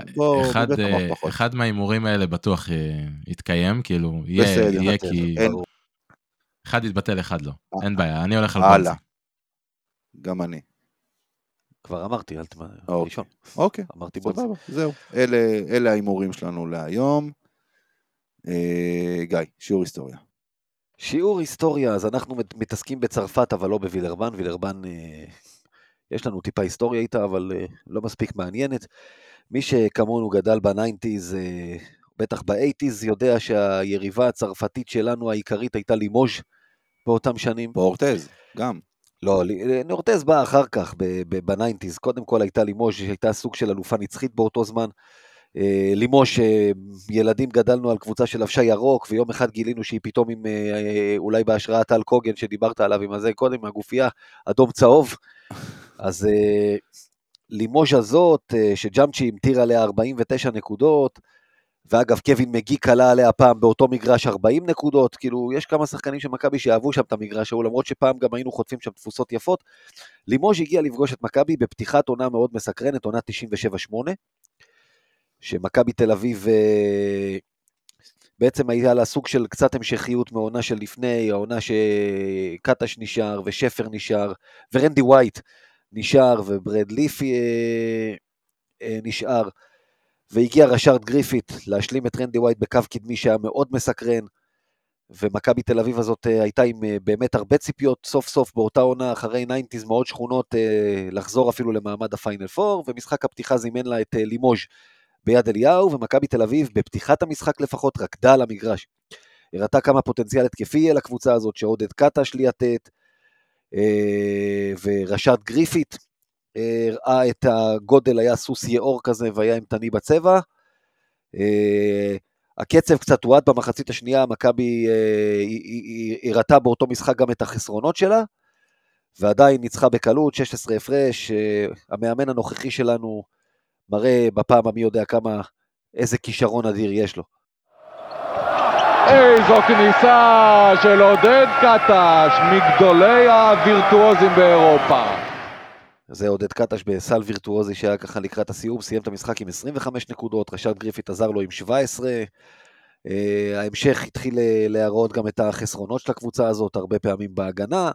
אחד, אה. אחד מההימורים האלה בטוח אה, יתקיים, כאילו, יהיה, כי... אחד יתבטל, אחד לא. אה, אין בעיה, אני הולך על. בונזי. גם אני. כבר אמרתי, אל תמ... אוקיי. ראשון. אוקיי, אמרתי. סבבה, זהו. אלה אלה ההימורים שלנו להיום. אה, גיא, שיעור היסטוריה. שיעור היסטוריה, אז אנחנו מת- מתעסקים בצרפת, אבל לא בווילרבן. וילרבן, אה, יש לנו טיפה היסטוריה איתה, אבל אה, לא מספיק מעניינת. מי שכמונו גדל בניינטיז, בטח באייטיז, יודע שהיריבה הצרפתית שלנו העיקרית הייתה לימוז' באותם שנים. באורטז, גם. לא, אורטז בא אחר כך, בניינטיז. קודם כל הייתה לימוז' שהייתה סוג של אלופה נצחית באותו זמן. אה, לימוז' שילדים גדלנו על קבוצה של לבשה ירוק, ויום אחד גילינו שהיא פתאום עם, אה, אה, אולי בהשראת טל קוגן שדיברת עליו עם הזה קודם, הגופייה, אדום צהוב. אז לימוז' הזאת, שג'אמצ'י המטיר עליה 49 נקודות, ואגב, קווין מגי קלע עליה פעם באותו מגרש 40 נקודות, כאילו, יש כמה שחקנים של מכבי שאהבו שם את המגרש ההוא, למרות שפעם גם היינו חוטפים שם תבוסות יפות. לימוז' הגיע לפגוש את מכבי בפתיחת עונה מאוד מסקרנת, עונה 97-8, שמכבי תל אביב אה, בעצם היה לה סוג של קצת המשכיות מהעונה של לפני, העונה שקטש נשאר ושפר נשאר, ורנדי ווייט נשאר, וברד ליפי אה, אה, נשאר. והגיע ראשארד גריפיט להשלים את רנדי ווייט בקו קדמי שהיה מאוד מסקרן, ומכבי תל אביב הזאת הייתה עם באמת הרבה ציפיות סוף סוף באותה עונה אחרי ניינטיז מאוד שחונות לחזור אפילו למעמד הפיינל פור, ומשחק הפתיחה זימן לה את לימוז' ביד אליהו, ומכבי תל אביב בפתיחת המשחק לפחות רקדה על המגרש. הראתה כמה פוטנציאל התקפי יהיה לקבוצה הזאת, שעודד קטש לוהט, אה, וראשארד גריפיט אה, הראה את הגודל, היה סוסיאור כזה והיה אימתני בצבע. אה, הקצב קצת הואט במחצית השנייה, מכבי אה, הראתה באותו משחק גם את החסרונות שלה, ועדיין ניצחה בקלות, 16 הפרש. אה, המאמן הנוכחי שלנו מראה בפעם המי יודע כמה, איזה כישרון אדיר יש לו. איזו כניסה של עודד קטש, מגדולי הווירטואוזים באירופה. זה עודד קטש בסל וירטואוזי שהיה ככה לקראת הסיום, סיים את המשחק עם 25 נקודות, ראשארד גריפיט עזר לו עם 17. אה, ההמשך התחיל אה, להראות גם את החסרונות של הקבוצה הזאת, הרבה פעמים בהגנה.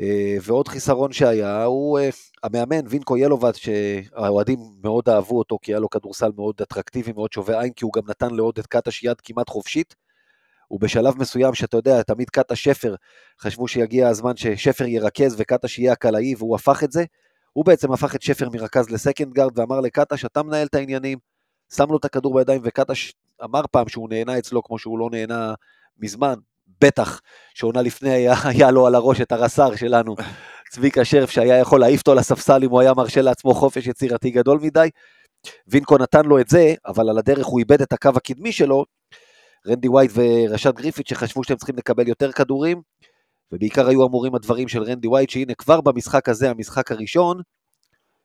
אה, ועוד חיסרון שהיה הוא המאמן וינקו ילובט, שהאוהדים מאוד אהבו אותו כי היה לו כדורסל מאוד אטרקטיבי, מאוד שובה עין, כי הוא גם נתן לעודד קטש יד כמעט חופשית. ובשלב מסוים, שאתה יודע, תמיד קטש שפר, חשבו שיגיע הזמן ששפר ירכז וקטש יהיה הקלעי, והוא הפך את זה. הוא בעצם הפך את שפר מרכז לסקנד גארד ואמר לקטש, אתה מנהל את העניינים, שם לו את הכדור בידיים, וקטש אמר פעם שהוא נהנה אצלו כמו שהוא לא נהנה מזמן, בטח שעונה לפני היה, היה לו על הראש את הרס"ר שלנו, צביקה שרף, שהיה יכול להעיף אותו לספסל אם הוא היה מרשה לעצמו חופש יצירתי גדול מדי. וינקו נתן לו את זה, אבל על הדרך הוא איבד את הקו הקדמי שלו. רנדי ווייט וראשארד גריפיט שחשבו שהם צריכים לקבל יותר כדורים, ובעיקר היו אמורים הדברים של רנדי ווייט, שהנה כבר במשחק הזה, המשחק הראשון,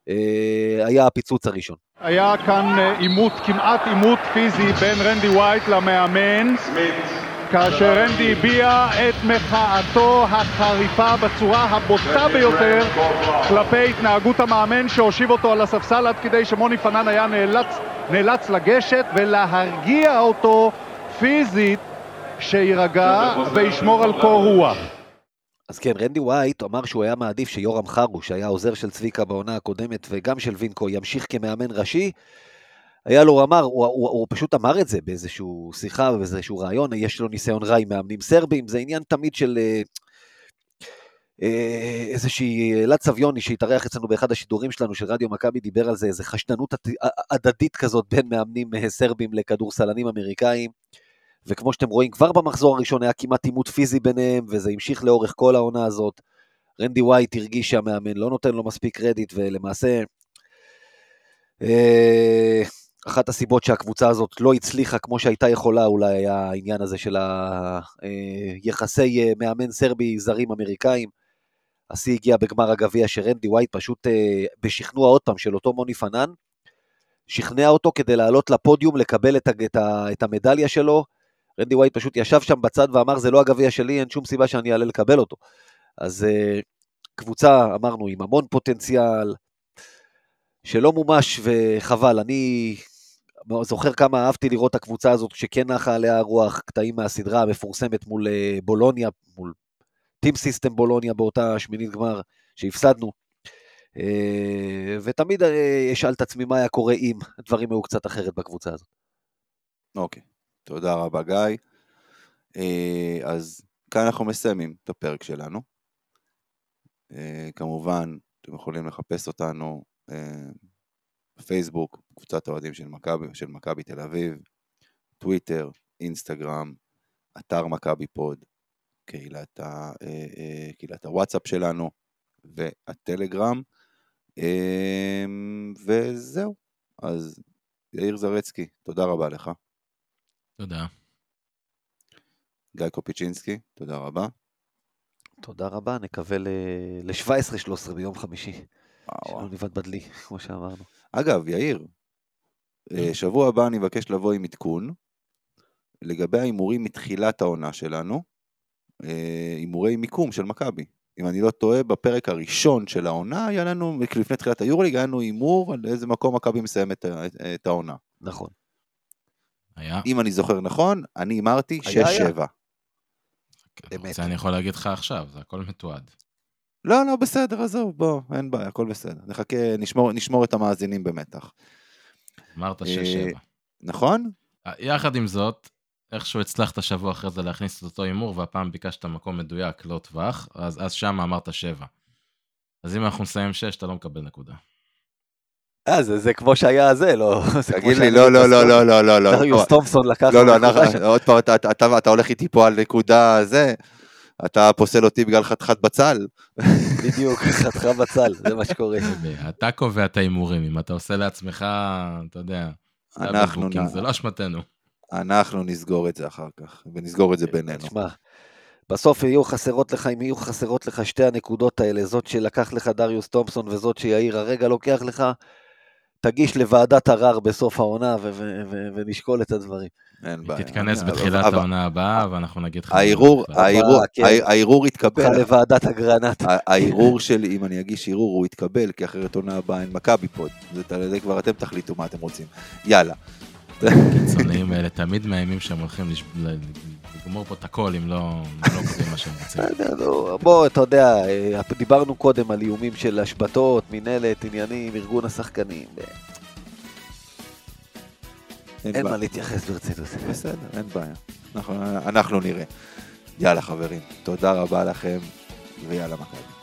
אה, היה הפיצוץ הראשון. היה כאן אה, עימות, כמעט עימות פיזי בין רנדי ווייט למאמן, כאשר רנדי הביע את מחאתו החריפה בצורה הבוטה ביותר כלפי התנהגות המאמן שהושיב אותו על הספסל עד כדי שמוני פנן היה נאלץ, נאלץ לגשת ולהרגיע אותו פיזית שיירגע וישמור על קור רוח. אז כן, רנדי ווייט אמר שהוא היה מעדיף שיורם חרו, שהיה עוזר של צביקה בעונה הקודמת וגם של וינקו, ימשיך כמאמן ראשי. היה לו, אמר, הוא, הוא, הוא פשוט אמר את זה באיזושהי שיחה ובאיזשהו רעיון, יש לו ניסיון רע עם מאמנים סרבים, זה עניין תמיד של אה, אה, איזושהי אלעד סביוני שהתארח אצלנו באחד השידורים שלנו של רדיו מכבי, דיבר על זה, איזו חשדנות הדדית כזאת בין מאמנים אה, סרבים לכדורסלנים אמריקאים. וכמו שאתם רואים, כבר במחזור הראשון היה כמעט עימות פיזי ביניהם, וזה המשיך לאורך כל העונה הזאת. רנדי ווייט הרגיש שהמאמן לא נותן לו מספיק קרדיט, ולמעשה, אה, אחת הסיבות שהקבוצה הזאת לא הצליחה כמו שהייתה יכולה, אולי היה העניין הזה של היחסי אה, אה, מאמן סרבי זרים אמריקאים. השיא הגיע בגמר הגביע שרנדי ווייט פשוט בשכנוע עוד פעם של אותו מוני פנן, שכנע אותו כדי לעלות לפודיום לקבל את, את, את המדליה שלו, רנדי ווייט פשוט ישב שם בצד ואמר, זה לא הגביע שלי, אין שום סיבה שאני אעלה לקבל אותו. אז קבוצה, אמרנו, עם המון פוטנציאל, שלא מומש וחבל. אני זוכר כמה אהבתי לראות את הקבוצה הזאת שכן נחה עליה הרוח, קטעים מהסדרה המפורסמת מול uh, בולוניה, מול טים סיסטם בולוניה באותה שמינית גמר שהפסדנו. Uh, ותמיד אשאל את עצמי מה היה קורה אם הדברים היו קצת אחרת בקבוצה הזאת. אוקיי. Okay. תודה רבה, גיא. אה, אז כאן אנחנו מסיימים את הפרק שלנו. אה, כמובן, אתם יכולים לחפש אותנו בפייסבוק, אה, קבוצת האוהדים של מכבי, של מכבי תל אביב, טוויטר, אינסטגרם, אתר מכבי פוד, קהילת, ה, קהילת הוואטסאפ שלנו והטלגרם, וזהו. אז יאיר זרצקי, תודה רבה לך. תודה. גיא קופיצ'ינסקי, תודה רבה. תודה רבה, נקווה ל-17-13 ביום חמישי. שלא נבעט בדלי, כמו שאמרנו. אגב, יאיר, אה, mm. שבוע הבא אני מבקש לבוא עם עדכון לגבי ההימורים מתחילת העונה שלנו, אה, הימורי מיקום של מכבי. אם אני לא טועה, בפרק הראשון של העונה היה לנו, לפני תחילת היורוליג, היה לנו הימור על איזה מקום מכבי מסיים את, את העונה. נכון. היה. אם אני זוכר נכון, אני הימרתי 6-7. אמת. זה אני יכול להגיד לך עכשיו, זה הכל מתועד. לא, לא, בסדר, עזוב, בוא, אין בעיה, הכל בסדר. נחכה, נשמור, נשמור את המאזינים במתח. אמרת 6-7. נכון? אה, יחד עם זאת, איכשהו הצלחת שבוע אחרי זה להכניס את אותו הימור, והפעם ביקשת מקום מדויק, לא טווח, אז, אז שם אמרת 7. אז אם אנחנו נסיים 6, אתה לא מקבל נקודה. אה, זה, זה כמו שהיה זה, לא... תגיד לי, לא, לא, לא, לא, לא, לא, לא. דריוס תומפסון לקח... לא, לא, עוד פעם, אתה, אתה, אתה הולך איתי פה על נקודה זה, אתה פוסל אותי בגלל חתיכת בצל. בדיוק, חתיכה בצל, זה מה שקורה. אתה קובע את ההימורים, אם אתה עושה לעצמך, אתה יודע, אנחנו... זה לא אשמתנו. אנחנו נסגור את זה אחר כך, ונסגור את זה בינינו. תשמע, בסוף יהיו חסרות לך, אם יהיו חסרות לך שתי הנקודות האלה, זאת שלקח לך דריוס תומפסון וזאת שיאיר הרגע לוקח לך, תגיש לוועדת ערר בסוף העונה ונשקול את הדברים. אין בעיה. תתכנס בתחילת העונה הבאה, ואנחנו נגיד לך... הערעור, הערעור כן, יתקבל. לוועדת אגרנט. הערעור שלי, אם אני אגיש ערעור, הוא יתקבל, כי אחרת עונה הבאה אין מכבי פוד. זה כבר אתם תחליטו מה אתם רוצים. יאללה. הקיצוניים האלה תמיד מאיימים שהם הולכים לגמור פה את הכל אם לא, לא קוראים מה שהם רוצים. בוא, אתה יודע, אה, דיברנו קודם על איומים של השבתות, מינהלת, עניינים, ארגון השחקנים. אין מה להתייחס ברצינות. בסדר, אין בעיה. אנחנו, אנחנו נראה. יאללה חברים, תודה רבה לכם, ויאללה מכבי.